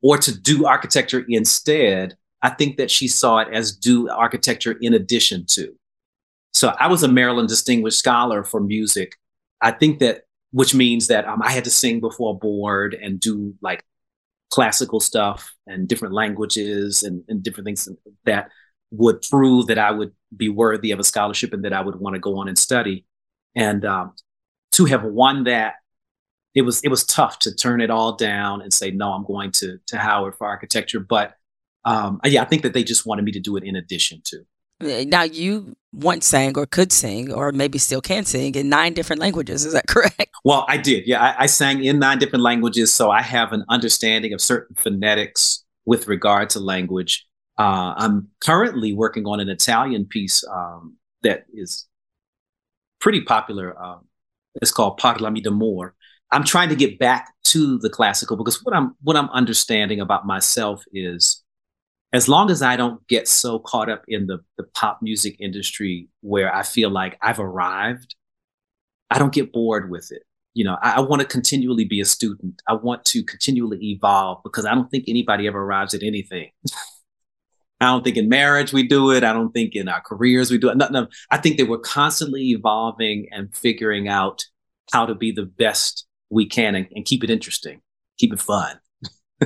or to do architecture instead. I think that she saw it as do architecture in addition to. So I was a Maryland Distinguished Scholar for music. I think that, which means that um, I had to sing before a board and do like classical stuff and different languages and, and different things that would prove that I would be worthy of a scholarship and that I would want to go on and study. And um, to have won that it was it was tough to turn it all down and say no i'm going to to howard for architecture but um yeah i think that they just wanted me to do it in addition to now you once sang or could sing or maybe still can sing in nine different languages is that correct? Well i did yeah I, I sang in nine different languages so i have an understanding of certain phonetics with regard to language. Uh, i'm currently working on an italian piece um, that is pretty popular um, it's called parlami d'amore. I'm trying to get back to the classical because what I'm what I'm understanding about myself is as long as I don't get so caught up in the the pop music industry where I feel like I've arrived, I don't get bored with it. You know, I, I want to continually be a student. I want to continually evolve because I don't think anybody ever arrives at anything. I don't think in marriage we do it. I don't think in our careers we do it. No, no. I think that we're constantly evolving and figuring out how to be the best we can and, and keep it interesting, keep it fun.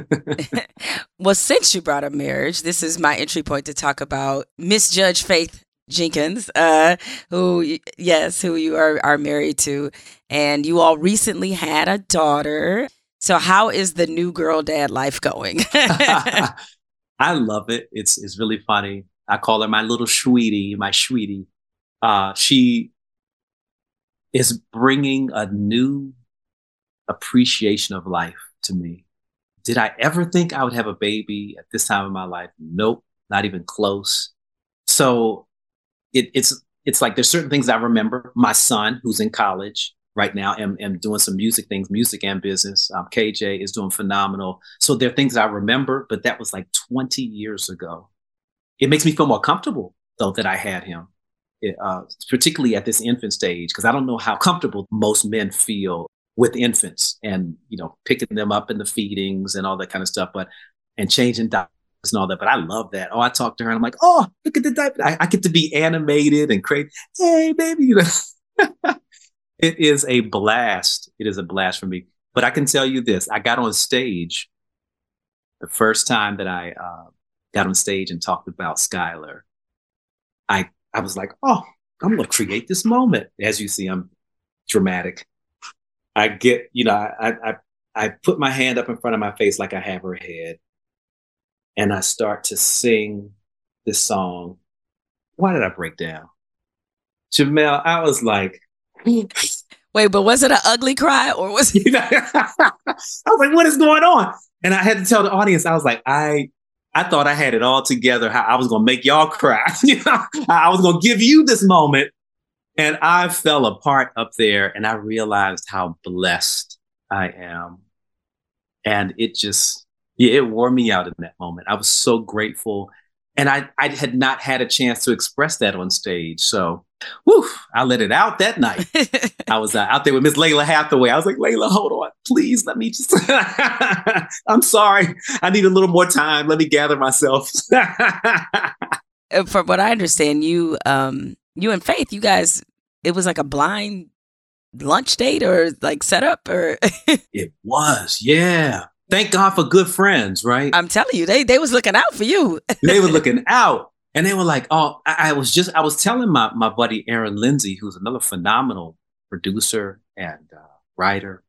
well, since you brought up marriage, this is my entry point to talk about Miss Judge Faith Jenkins, uh, who yes, who you are are married to, and you all recently had a daughter. So, how is the new girl dad life going? I love it. It's it's really funny. I call her my little sweetie, my sweetie. Uh, she is bringing a new appreciation of life to me. Did I ever think I would have a baby at this time of my life? Nope, not even close. So it, it's it's like there's certain things I remember. My son, who's in college right now, am, am doing some music things, music and business. Um, KJ is doing phenomenal. So there are things I remember, but that was like 20 years ago. It makes me feel more comfortable though that I had him. It, uh, particularly at this infant stage, because I don't know how comfortable most men feel with infants and you know picking them up in the feedings and all that kind of stuff but and changing diapers and all that but i love that. Oh i talk to her and i'm like oh look at the diaper. I, I get to be animated and create hey baby you know. It is a blast. It is a blast for me. But i can tell you this i got on stage the first time that i uh, got on stage and talked about skylar. I i was like oh i'm to create this moment. As you see i'm dramatic I get, you know, I, I I put my hand up in front of my face like I have her head, and I start to sing this song. Why did I break down? Jemele, I was like, wait, but was it an ugly cry or was it? I was like, what is going on? And I had to tell the audience, I was like, I I thought I had it all together. How I was gonna make y'all cry. you know, I was gonna give you this moment and I fell apart up there and I realized how blessed I am. And it just, yeah, it wore me out in that moment. I was so grateful. And I, I had not had a chance to express that on stage. So, whew, I let it out that night. I was uh, out there with Miss Lalah Hathaway. I was like, Lalah, hold on. Please let me just, I'm sorry. I need a little more time. Let me gather myself. Uh, from what I understand, you um you and Faith, you guys, it was like a blind lunch date or like setup or it was, yeah. Thank God for good friends, right? I'm telling you, they they was looking out for you. they were looking out. And they were like, oh, I, I, was just, I was telling my, my buddy Aaron Lindsey, who's another phenomenal producer and uh, writer,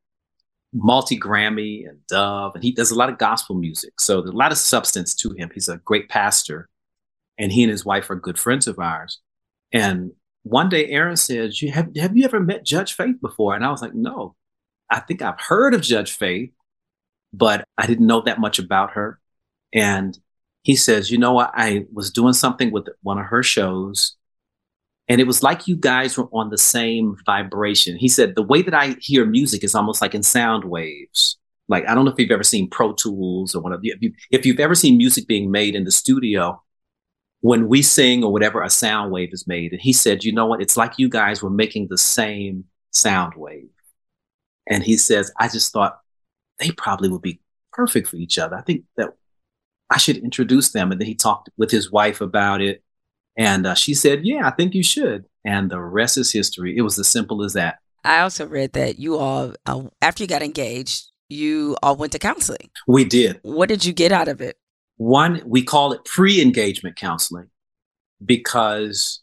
multi Grammy and Dove, and he does a lot of gospel music. So there's a lot of substance to him. He's a great pastor, and he and his wife are good friends of ours. And one day Aaron said, have, have you ever met Judge Faith before? And I was like, no, I think I've heard of Judge Faith, but I didn't know that much about her. And he says, you know what? I was doing something with one of her shows and it was like you guys were on the same vibration. He said, the way that I hear music is almost like in sound waves. Like, I don't know if you've ever seen Pro Tools or one of you. If, you, if you've ever seen music being made in the studio, when we sing or whatever, a sound wave is made. And he said, you know what? It's like you guys were making the same sound wave. And he says, I just thought they probably would be perfect for each other. I think that I should introduce them. And then he talked with his wife about it. And uh, she said, Yeah, I think you should. And the rest is history. It was as simple as that. I also read that you all, uh, after you got engaged, you all went to counseling. We did. What did you get out of it? One, we call it pre engagement counseling because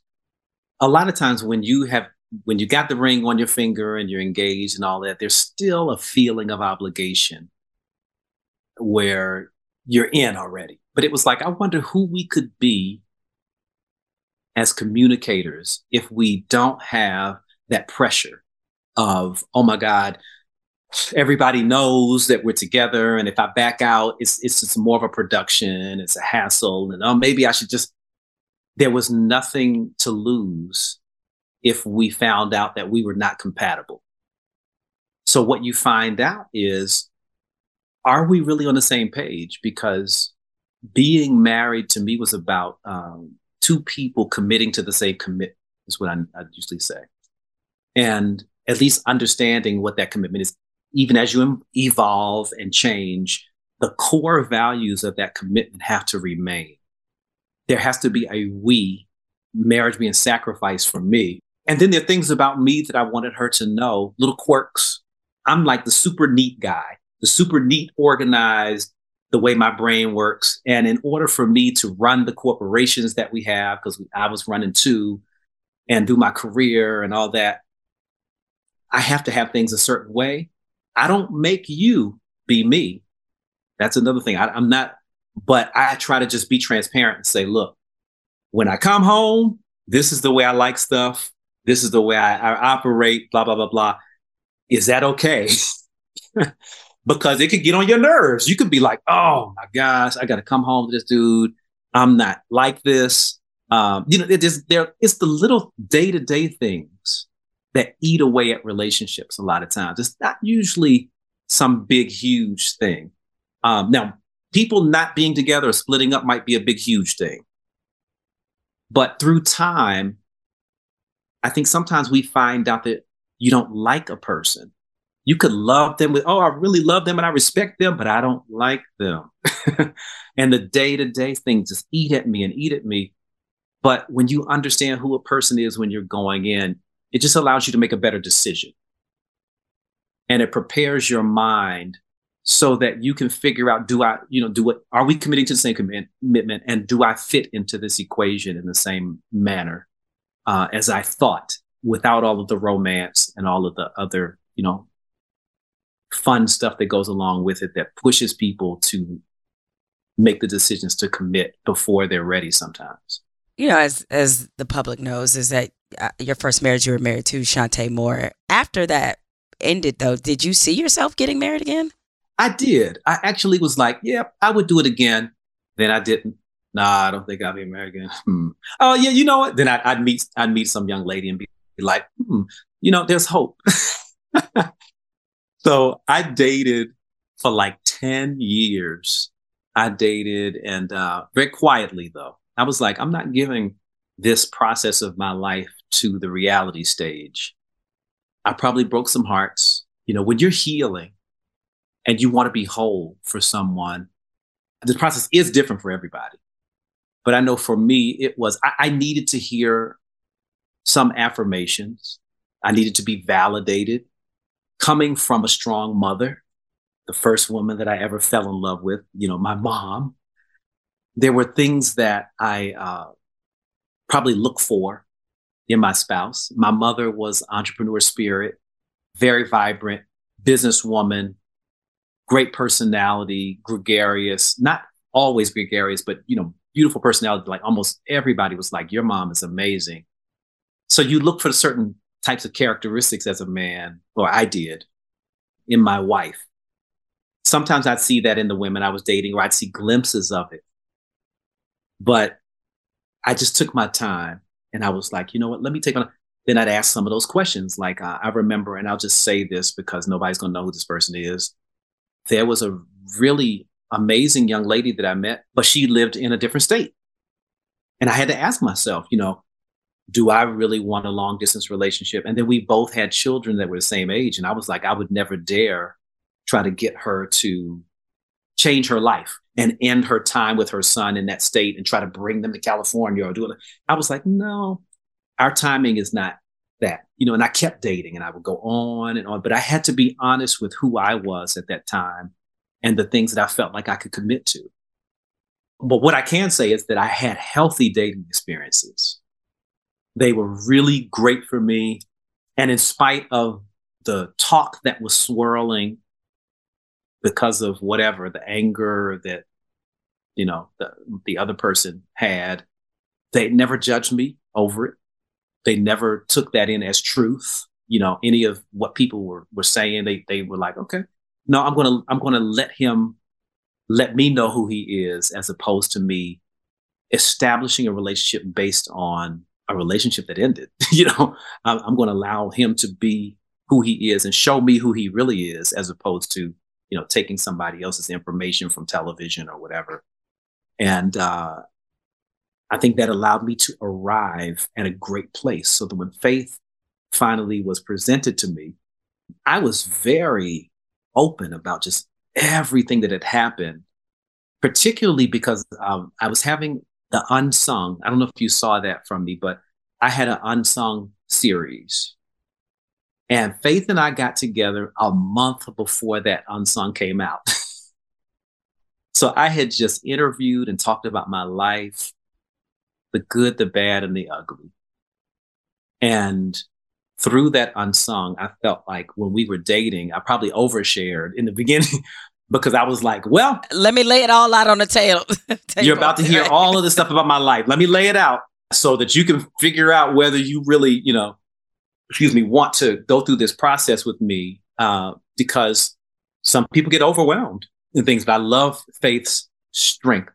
a lot of times when you have when you got the ring on your finger and you're engaged and all that, there's still a feeling of obligation where you're in already. But it was like, I wonder who we could be as communicators if we don't have that pressure of, oh my God, everybody knows that we're together. And if I back out, it's it's just more of a production, it's a hassle. And oh, maybe I should just there was nothing to lose if we found out that we were not compatible. So what you find out is are we really on the same page? Because being married to me was about um, two people committing to the same commit is what I, I usually say. And at least understanding what that commitment is, even as you evolve and change, the core values of that commitment have to remain. There has to be a we, marriage being sacrificed for me. And then there are things about me that I wanted her to know, little quirks. I'm like the super neat guy, the super neat, organized, the way my brain works. And in order for me to run the corporations that we have, because I was running two and do my career and all that, I have to have things a certain way. I don't make you be me. That's another thing. I, I'm not, but I try to just be transparent and say, look, when I come home, this is the way I like stuff. This is the way I, I operate, blah, blah, blah, blah. Is that okay? because it could get on your nerves. You could be like, oh my gosh, I got to come home to this dude. I'm not like this. Um, you know, it is there. It's the little day to day things that eat away at relationships. A lot of times, it's not usually some big, huge thing. Um, now, people not being together or splitting up might be a big, huge thing. But through time, I think sometimes we find out that you don't like a person you could love them with, oh, I really love them and I respect them, but I don't like them. and the day to day things just eat at me and eat at me. But when you understand who a person is when you're going in, it just allows you to make a better decision. And it prepares your mind so that you can figure out do I, you know, do what are we committing to the same commitment and do I fit into this equation in the same manner uh, as I thought without all of the romance and all of the other, you know, fun stuff that goes along with it that pushes people to make the decisions to commit before they're ready sometimes. You know, as as the public knows, is that uh, your first marriage you were married to Chanté Moore. After that ended, though, did you see yourself getting married again? I did. I actually was like, yeah, I would do it again. Then I didn't. Nah, I don't think I'll be married again. Hmm. Oh yeah, you know what? Then I'd, I'd, meet I'd meet some young lady and be like, hmm, you know, there's hope. So I dated for like 10 years. I dated and uh, very quietly though. I was like, I'm not giving this process of my life to the reality stage. I probably broke some hearts. You know, when you're healing and you want to be whole for someone, the process is different for everybody. But I know for me, it was, I, I needed to hear some affirmations. I needed to be validated coming from a strong mother, the first woman that I ever fell in love with, you know, my mom, there were things that I uh, probably look for in my spouse. My mother was entrepreneur spirit, very vibrant, businesswoman, great personality, gregarious, not always gregarious, but you know, beautiful personality. Like almost everybody was like, "Your mom is amazing." So you look for certain types of characteristics as a man, or I did, in my wife. Sometimes I'd see that in the women I was dating, or I'd see glimpses of it. But I just took my time and I was like, you know what, let me take on. Then I'd ask some of those questions. Like I remember, and I'll just say this because nobody's going to know who this person is. There was a really amazing young lady that I met, but she lived in a different state. And I had to ask myself, you know, do I really want a long distance relationship? And then we both had children that were the same age. And I was like, I would never dare try to get her to change her life and end her time with her son in that state and try to bring them to California or do it. I was like, no, our timing is not that, you know, and I kept dating and I would go on and on, but I had to be honest with who I was at that time and the things that I felt like I could commit to. But what I can say is that I had healthy dating experiences they were really great for me. And in spite of the talk that was swirling because of whatever, the anger that, you know, the, the other person had, they never judged me over it. They never took that in as truth. You know, any of what people were, were saying, they, they were like, okay, no, I'm to, I'm to let him, let me know who he is as opposed to me establishing a relationship based on a relationship that ended. you know, I'm, I'm to allow him to be who he is and show me who he really is, as opposed to you know taking somebody else's information from television or whatever. And uh, I think that allowed me to arrive at a great place. So that when faith finally was presented to me, I was very open about just everything that had happened, particularly because um, I was having the unsung. I don't know if you saw that from me, but I had an unsung series. And Faith and I got together a month before that unsung came out. so I had just interviewed and talked about my life, the good, the bad, and the ugly. And through that unsung, I felt like when we were dating, I probably overshared in the beginning because I was like, well, let me lay it all out on the tail. you're about to hear all of this stuff about my life. Let me lay it out so that you can figure out whether you really, you know, excuse me, want to go through this process with me. Uh, because some people get overwhelmed in things, but I love Faith's strength.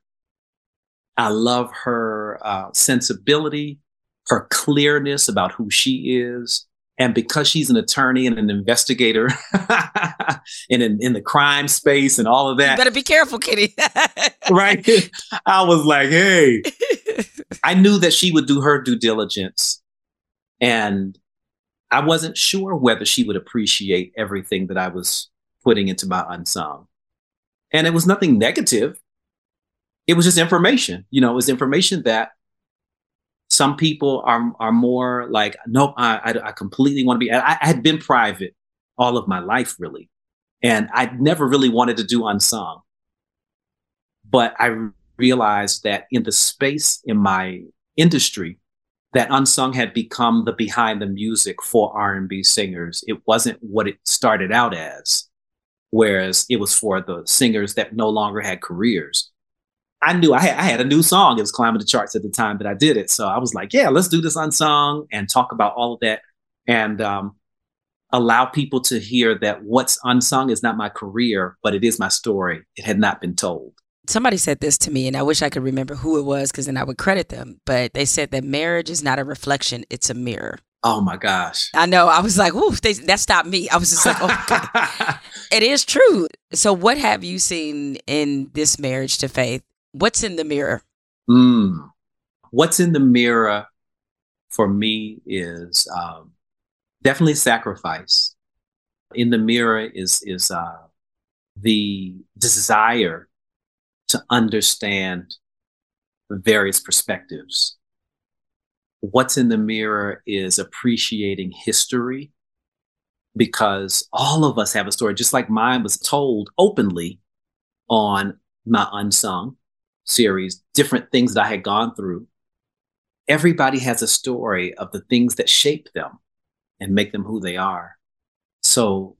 I love her uh, sensibility, her clearness about who she is, and because she's an attorney and an investigator in, in, in the crime space and all of that. You better be careful, Kitty. right. I was like, hey, I knew that she would do her due diligence. And I wasn't sure whether she would appreciate everything that I was putting into my unsung. And it was nothing negative. It was just information. You know, it was information that some people are are more like, nope, I, I, I completely want to be. I, I had been private all of my life, really, and I never really wanted to do unsung. But I realized that in the space in my industry, that unsung had become the behind the music for R&B singers. It wasn't what it started out as, whereas it was for the singers that no longer had careers. I knew I had, I had a new song. It was climbing the charts at the time that I did it. So I was like, yeah, let's do this unsung and talk about all of that and um, allow people to hear that what's unsung is not my career, but it is my story. It had not been told. Somebody said this to me, and I wish I could remember who it was because then I would credit them. But they said that marriage is not a reflection, it's a mirror. Oh my gosh. I know. I was like, ooh, they, that stopped me. I was just like, oh, it is true. So, what have you seen in this marriage to faith What's in the mirror? Mm. What's in the mirror for me is um, definitely sacrifice. In the mirror is is uh, the desire to understand various perspectives. What's in the mirror is appreciating history because all of us have a story, just like mine was told openly on my unsung series, different things that I had gone through, everybody has a story of the things that shape them and make them who they are. So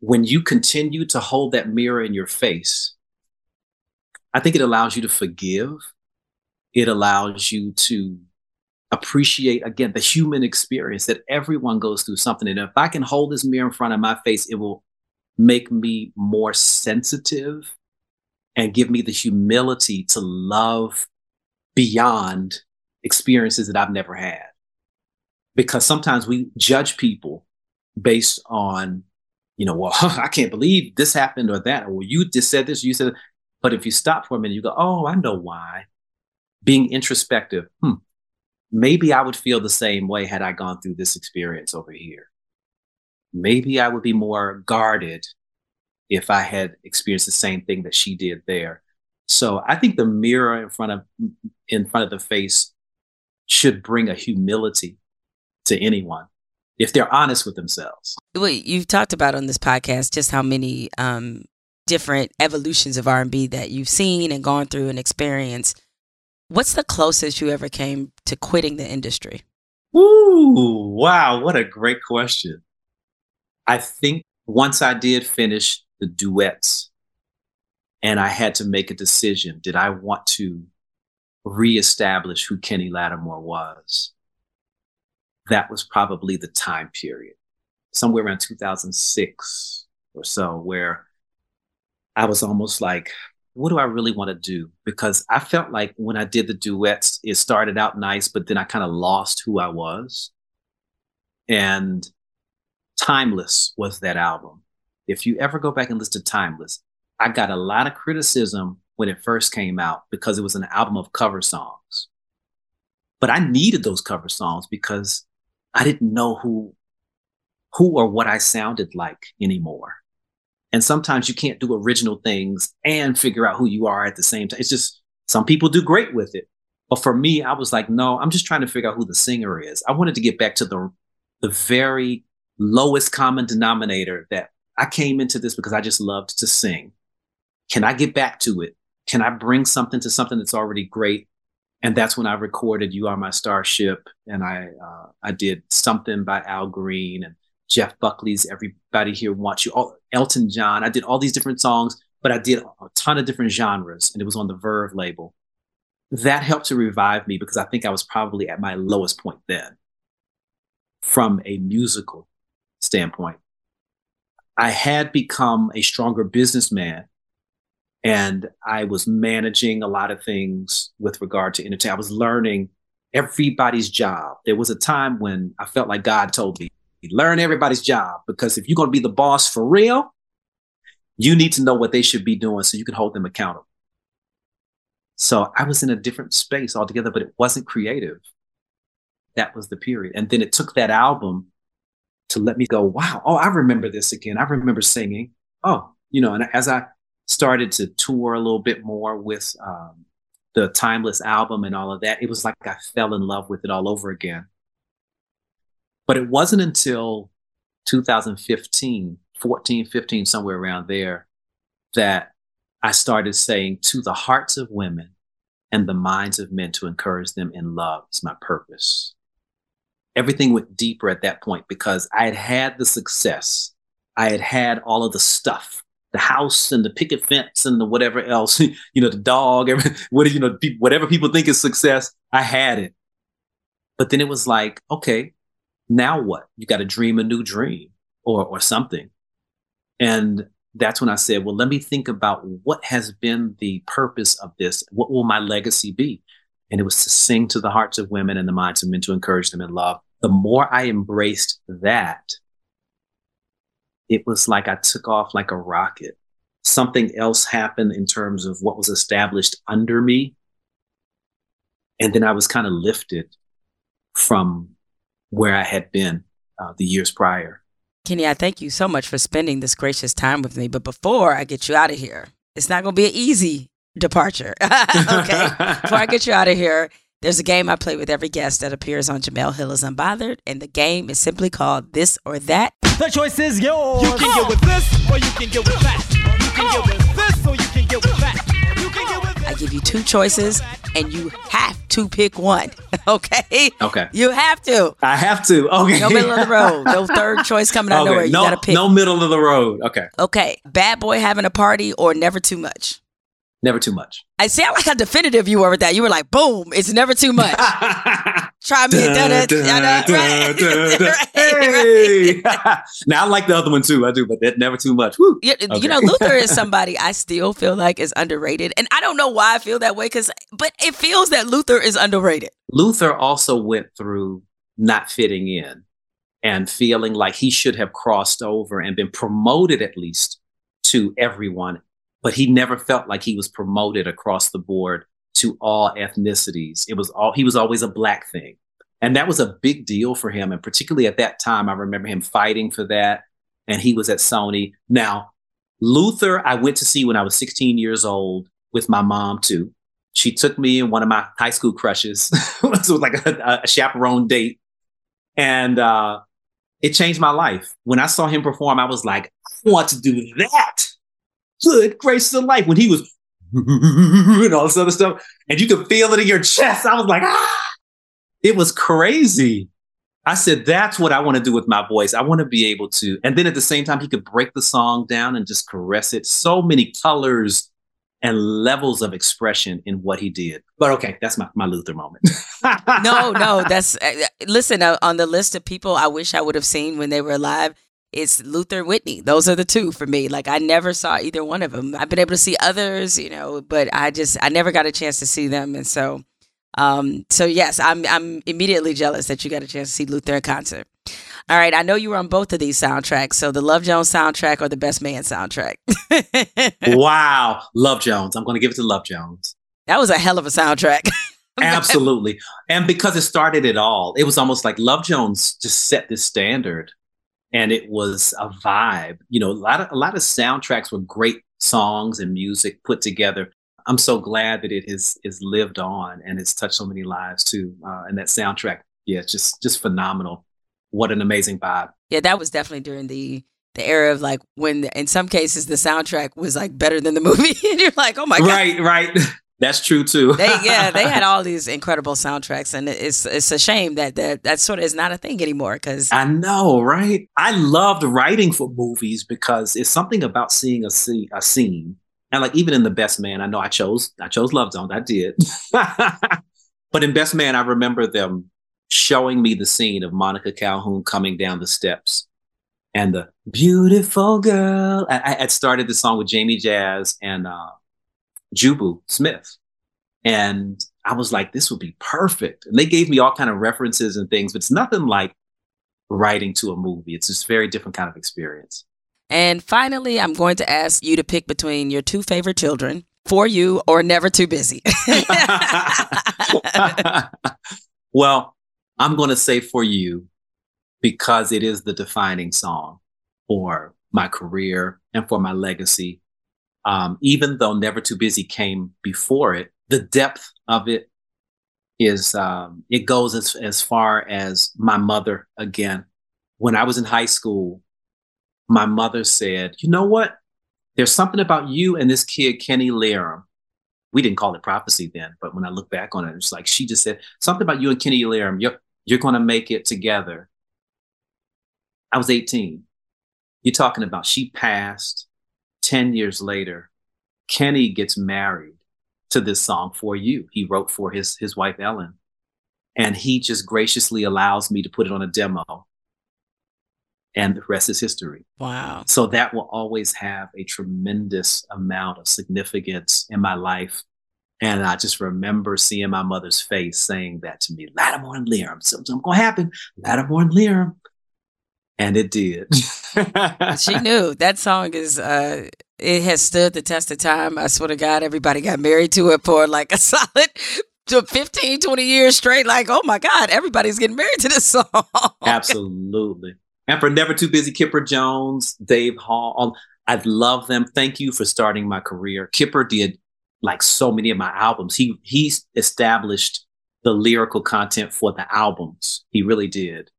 when you continue to hold that mirror in your face, I think it allows you to forgive. It allows you to appreciate, again, the human experience that everyone goes through something. And if I can hold this mirror in front of my face, it will make me more sensitive and give me the humility to love beyond experiences that I've never had. Because sometimes we judge people based on, you know, well, I can't believe this happened or that, or you just said this, you said, but if you stop for a minute, you go, oh, I know why. Being introspective, hmm, maybe I would feel the same way had I gone through this experience over here. Maybe I would be more guarded if I had experienced the same thing that she did there. So I think the mirror in front of in front of the face should bring a humility to anyone if they're honest with themselves. Well, you've talked about on this podcast just how many um, different evolutions of R&B that you've seen and gone through and experienced. What's the closest you ever came to quitting the industry? Ooh, wow, what a great question. I think once I did finish the duets and I had to make a decision, did I want to reestablish who Kenny Lattimore was? That was probably the time period, somewhere around 2006 or so, where I was almost like, what do I really want to do? Because I felt like when I did the duets, it started out nice, but then I kind of lost who I was. And Timeless was that album. If you ever go back and listen to Timeless, I got a lot of criticism when it first came out because it was an album of cover songs. But I needed those cover songs because I didn't know who who or what I sounded like anymore. And sometimes you can't do original things and figure out who you are at the same time. It's just some people do great with it. But for me, I was like, no, I'm just trying to figure out who the singer is. I wanted to get back to the the very lowest common denominator that I came into this because I just loved to sing. Can I get back to it? Can I bring something to something that's already great? And that's when I recorded "You Are My Starship," and I uh, I did something by Al Green and Jeff Buckley's Everybody Here Wants You, all, Elton John. I did all these different songs, but I did a ton of different genres, and it was on the Verve label. That helped to revive me because I think I was probably at my lowest point then from a musical standpoint. I had become a stronger businessman and I was managing a lot of things with regard to entertainment. I was learning everybody's job. There was a time when I felt like God told me, learn everybody's job because if you're going to be the boss for real, you need to know what they should be doing so you can hold them accountable. So I was in a different space altogether, but it wasn't creative. That was the period. And then it took that album to let me go, wow, oh, I remember this again. I remember singing. Oh, you know, and as I started to tour a little bit more with um, the Timeless album and all of that, it was like I fell in love with it all over again. But it wasn't until 2015, 14, 15, somewhere around there, that I started saying to the hearts of women and the minds of men to encourage them in love is my purpose. Everything went deeper at that point because I had had the success. I had had all of the stuff, the house and the picket fence and the whatever else, you know, the dog, every, what, you know, whatever people think is success, I had it. But then it was like, okay, now what? You got to dream a new dream or or something. And that's when I said, well, let me think about what has been the purpose of this. What will my legacy be? And it was to sing to the hearts of women and the minds of men to encourage them in love. The more I embraced that, it was like I took off like a rocket. Something else happened in terms of what was established under me. And then I was kind of lifted from where I had been uh, the years prior. Kenny, I thank you so much for spending this gracious time with me. But before I get you out of here, it's not going to be an easy departure. okay. before I get you out of here, there's a game I play with every guest that appears on Jemele Hill is Unbothered, and the game is simply called This or That. The choice is yours. You can get with this or you can get with that. You can get with this or you can get with that. Give you two choices, and you have to pick one. Okay. Okay. You have to. I have to. Okay. No middle of the road. No third choice coming out okay. nowhere. You no, gotta pick. No middle of the road. Okay. Okay. Bad boy having a party or never too much. Never too much. I sound like how definitive you were with that. You were like, boom, it's never too much. Try me. Now I like the other one too. I do, but that never too much. Woo. You, okay. you know, Luther is somebody I still feel like is underrated. And I don't know why I feel that way, because but it feels that Luther is underrated. Luther also went through not fitting in and feeling like he should have crossed over and been promoted at least to everyone but he never felt like he was promoted across the board to all ethnicities. It was all he was always a black thing. And that was a big deal for him. And particularly at that time, I remember him fighting for that. And he was at Sony. Now, Luther, I went to see when I was 16 years old with my mom too. She took me in one of my high school crushes. it was like a, a chaperone date. And uh, it changed my life. When I saw him perform, I was like, I want to do that good gracious of life when he was and all this other stuff, and you could feel it in your chest. I was like, ah, it was crazy. I said, that's what I want to do with my voice. I want to be able to, and then at the same time, he could break the song down and just caress it. So many colors and levels of expression in what he did. But okay, that's my, my Luther moment. no, no, that's uh, listen uh, on the list of people I wish I would have seen when they were alive. It's Luther Whitney. Those are the two for me. Like I never saw either one of them. I've been able to see others, you know, but I just I never got a chance to see them, and so um, so yes, I'm I'm immediately jealous that you got a chance to see Luther in concert. All right, I know you were on both of these soundtracks. So the Love Jones soundtrack or the Best Man soundtrack? wow, Love Jones. I'm going to give it to Love Jones. That was a hell of a soundtrack. Absolutely. And because it started it all, it was almost like Love Jones just set this standard and it was a vibe. You know, a lot of a lot of soundtracks were great songs and music put together, I'm so glad that it has is lived on and it's touched so many lives too. Uh, and that soundtrack, yeah, it's just just phenomenal. What an amazing vibe. Yeah, that was definitely during the the era of like when in some cases the soundtrack was like better than the movie, and you're like, oh my god, right, right. That's true too. they, yeah, they had all these incredible soundtracks, and it's it's a shame that that, that sort of is not a thing anymore. Because I know, right? I loved writing for movies because it's something about seeing a scene, a scene and like even in the best man, I know I chose I chose Love Jones. I did. but in Best Man, I remember them showing me the scene of Monica Calhoun coming down the steps and the beautiful girl. I, I had started the song with Jamey Jaz and uh, Jubu Smith. And I was like, this would be perfect. And they gave me all kind of references and things, but it's nothing like writing to a movie. It's just very different kind of experience. And finally, I'm going to ask you to pick between your two favorite children, for you or never too busy. well, I'm going to say for you because it is the defining song for my career and for my legacy. Um, even though Never Too Busy came before it, the depth of it is um, it goes as as far as my mother again. When I was in high school, my mother said, you know what? There's something about you and this kid, Kenny Laram. We didn't call it prophecy then, but when I look back on it, it's like she just said something about you and Kenny Laram. You're, you're going to make it together. I was 18. You're talking about she passed 10 years later. Kenny gets married to this song for you. He wrote for his, his wife, Ellen. And he just graciously allows me to put it on a demo and the rest is history. Wow. So that will always have a tremendous amount of significance in my life. And I just remember seeing my mother's face saying that to me, Lattimore and Liam, something's going to happen. Lattimore and Liam. And it did. she knew that song is, uh, it has stood the test of time. I swear to God, everybody got married to it for like a solid to 15, 20 years straight. Like, oh my God, everybody's getting married to this song. Absolutely. And for Never Too Busy, Kipper Jones, Dave Hall, I love them. Thank you for starting my career. Kipper did like so many of my albums. He he established the lyrical content for the albums. He really did.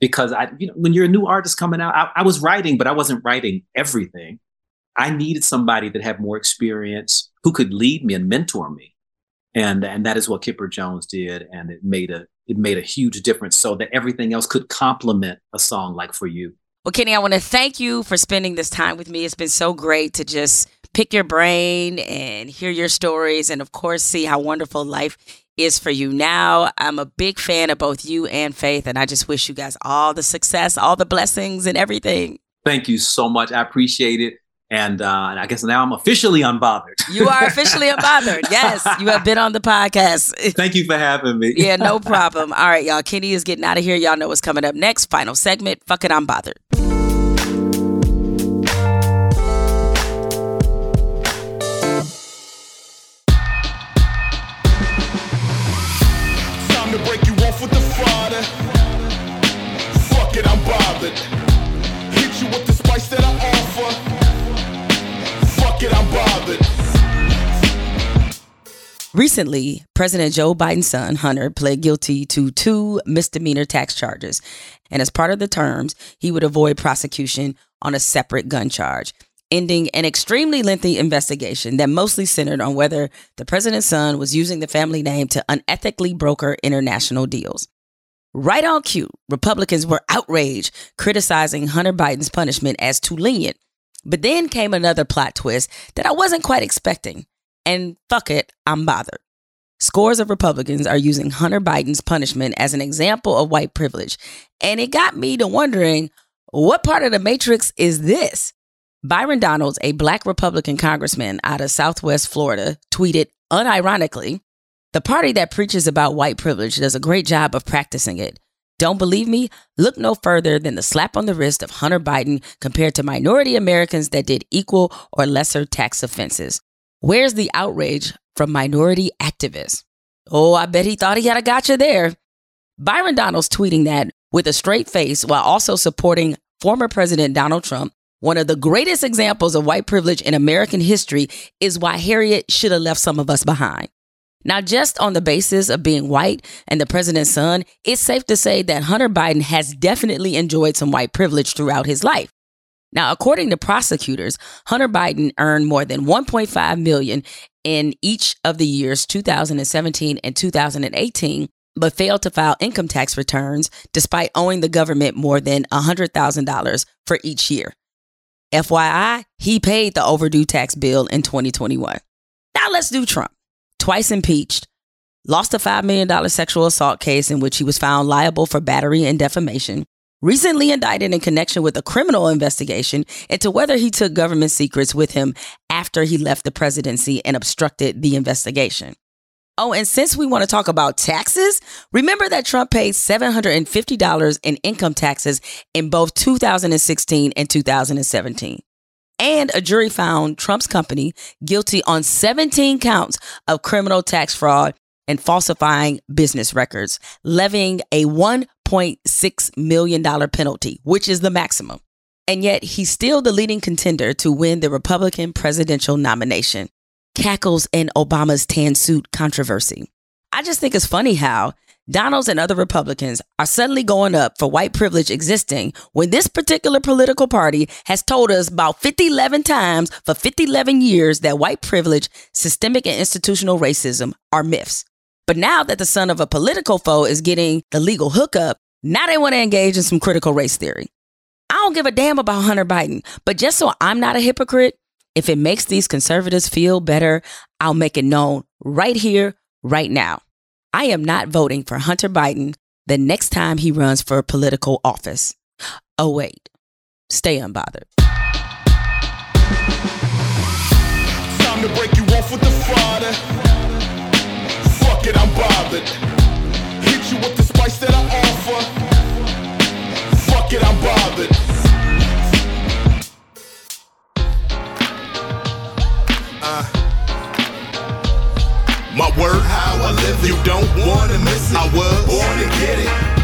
Because I, you know, when you're a new artist coming out, I, I was writing, but I wasn't writing everything. I needed somebody that had more experience who could lead me and mentor me. And and that is what Kipper Jones did. And it made a it made a huge difference so that everything else could complement a song like For You. Well, Kenny, I want to thank you for spending this time with me. It's been so great to just pick your brain and hear your stories and, of course, see how wonderful life is for you now. I'm a big fan of both you and Faith, and I just wish you guys all the success, all the blessings, and everything. Thank you so much. I appreciate it. And, uh, and I guess now I'm officially unbothered. You are officially unbothered. Yes, you have been on the podcast. Thank you for having me. yeah, no problem. All right, y'all. Kenny is getting out of here. Y'all know what's coming up next. Final segment. Fuck it, I'm bothered. It, Hit you with the spice that I offer it, I'm bothered. Recently, President Joe Biden's son, Hunter, pled guilty to two misdemeanor tax charges. And as part of the terms, he would avoid prosecution on a separate gun charge, ending an extremely lengthy investigation that mostly centered on whether the president's son was using the family name to unethically broker international deals. Right on cue, Republicans were outraged, criticizing Hunter Biden's punishment as too lenient. But then came another plot twist that I wasn't quite expecting. And fuck it, I'm bothered. Scores of Republicans are using Hunter Biden's punishment as an example of white privilege. And it got me to wondering what part of the matrix is this? Byron Donalds, a black Republican congressman out of Southwest Florida, tweeted unironically The party that preaches about white privilege does a great job of practicing it. Don't believe me? Look no further than the slap on the wrist of Hunter Biden compared to minority Americans that did equal or lesser tax offenses. Where's the outrage from minority activists? Oh, I bet he thought he had a gotcha there. Byron Donalds tweeting that with a straight face while also supporting former President Donald Trump. One of the greatest examples of white privilege in American history is why Harriet should have left some of us behind. Now, just on the basis of being white and the president's son, it's safe to say that Hunter Biden has definitely enjoyed some white privilege throughout his life. Now, according to prosecutors, Hunter Biden earned more than 1.5 million in each of the years 2017 and 2018, but failed to file income tax returns despite owing the government more than $100,000 for each year. FYI, he paid the overdue tax bill in 2021. Now let's do Trump twice impeached, lost a $5 million sexual assault case in which he was found liable for battery and defamation, recently indicted in connection with a criminal investigation into whether he took government secrets with him after he left the presidency and obstructed the investigation. Oh, and since we want to talk about taxes, remember that Trump paid $750 in income taxes in both 2016 and 2017 and a jury found Trump's company guilty on 17 counts of criminal tax fraud and falsifying business records, levying a $1.6 million penalty, which is the maximum. And yet, he's still the leading contender to win the Republican presidential nomination. Cackles in Obama's tan suit controversy. I just think it's funny how Donalds and other Republicans are suddenly going up for white privilege existing when this particular political party has told us about 50 11 times for 50 11 years that white privilege, systemic and institutional racism are myths. But now that the son of a political foe is getting the legal hookup, now they want to engage in some critical race theory. I don't give a damn about Hunter Biden, but just so I'm not a hypocrite, if it makes these conservatives feel better, I'll make it known right here, right now. I am not voting for Hunter Biden the next time he runs for political office. Oh, wait. Stay unbothered. Time to break you off with the. Fuck it, I'm bothered. Hit you with the spice that I offer. Fuck it, I'm bothered. Uh. My word, how I live it. You don't wanna miss it. I was born to get it.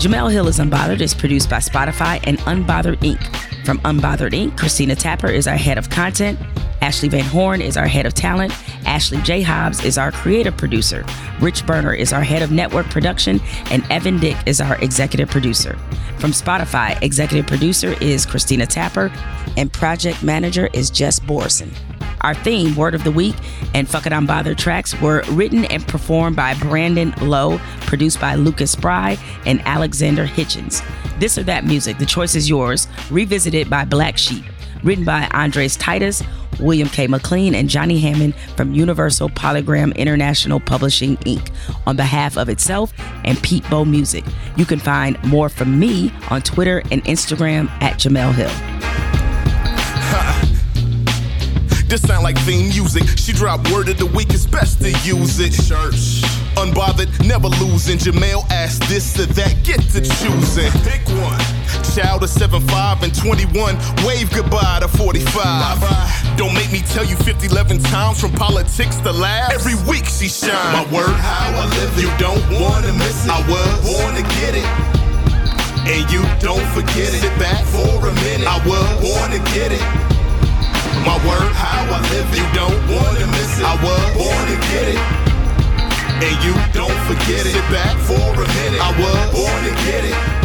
Jemele Hill is Unbothered is produced by Spotify and Unbothered Inc. From Unbothered Inc., Christina Tapper is our head of content. Ashley Van Horn is our head of talent. Ashley J. Hobbs is our creative producer. Rich Berner is our head of network production. And Evan Dick is our executive producer. From Spotify, executive producer is Christina Tapper, and project manager is Jess Borson. Our theme, Word of the Week, and Fuck It I'm Bothered tracks were written and performed by Brandon Lowe, produced by Lucas Spry and Alexander Hitchens. This or That Music, the choice is yours, revisited by Black Sheep, written by Andres Titus, William K. McLean, and Johnny Hammond from Universal Polygram International Publishing, Inc., on behalf of itself and Pete Bow Music. You can find more from me on Twitter and Instagram at Jemele Hill. This sound like theme music. She dropped word of the week, it's best to use it. Church. Unbothered, never losing. Jemele asked this or that, get to choosing. Pick one. Child of 7, 5 and 21. Wave goodbye to 45. Bye-bye. Don't make me tell you 50, 11 times from politics to laugh. Every week she shines. My word, how I live it. You don't wanna miss it. I was born to get it. And you don't forget it. Sit back for a minute. I was born to get it. My word, how I live. You don't wanna miss it. I was born to get it. And you don't forget it. Sit back for a minute. I was born to get it.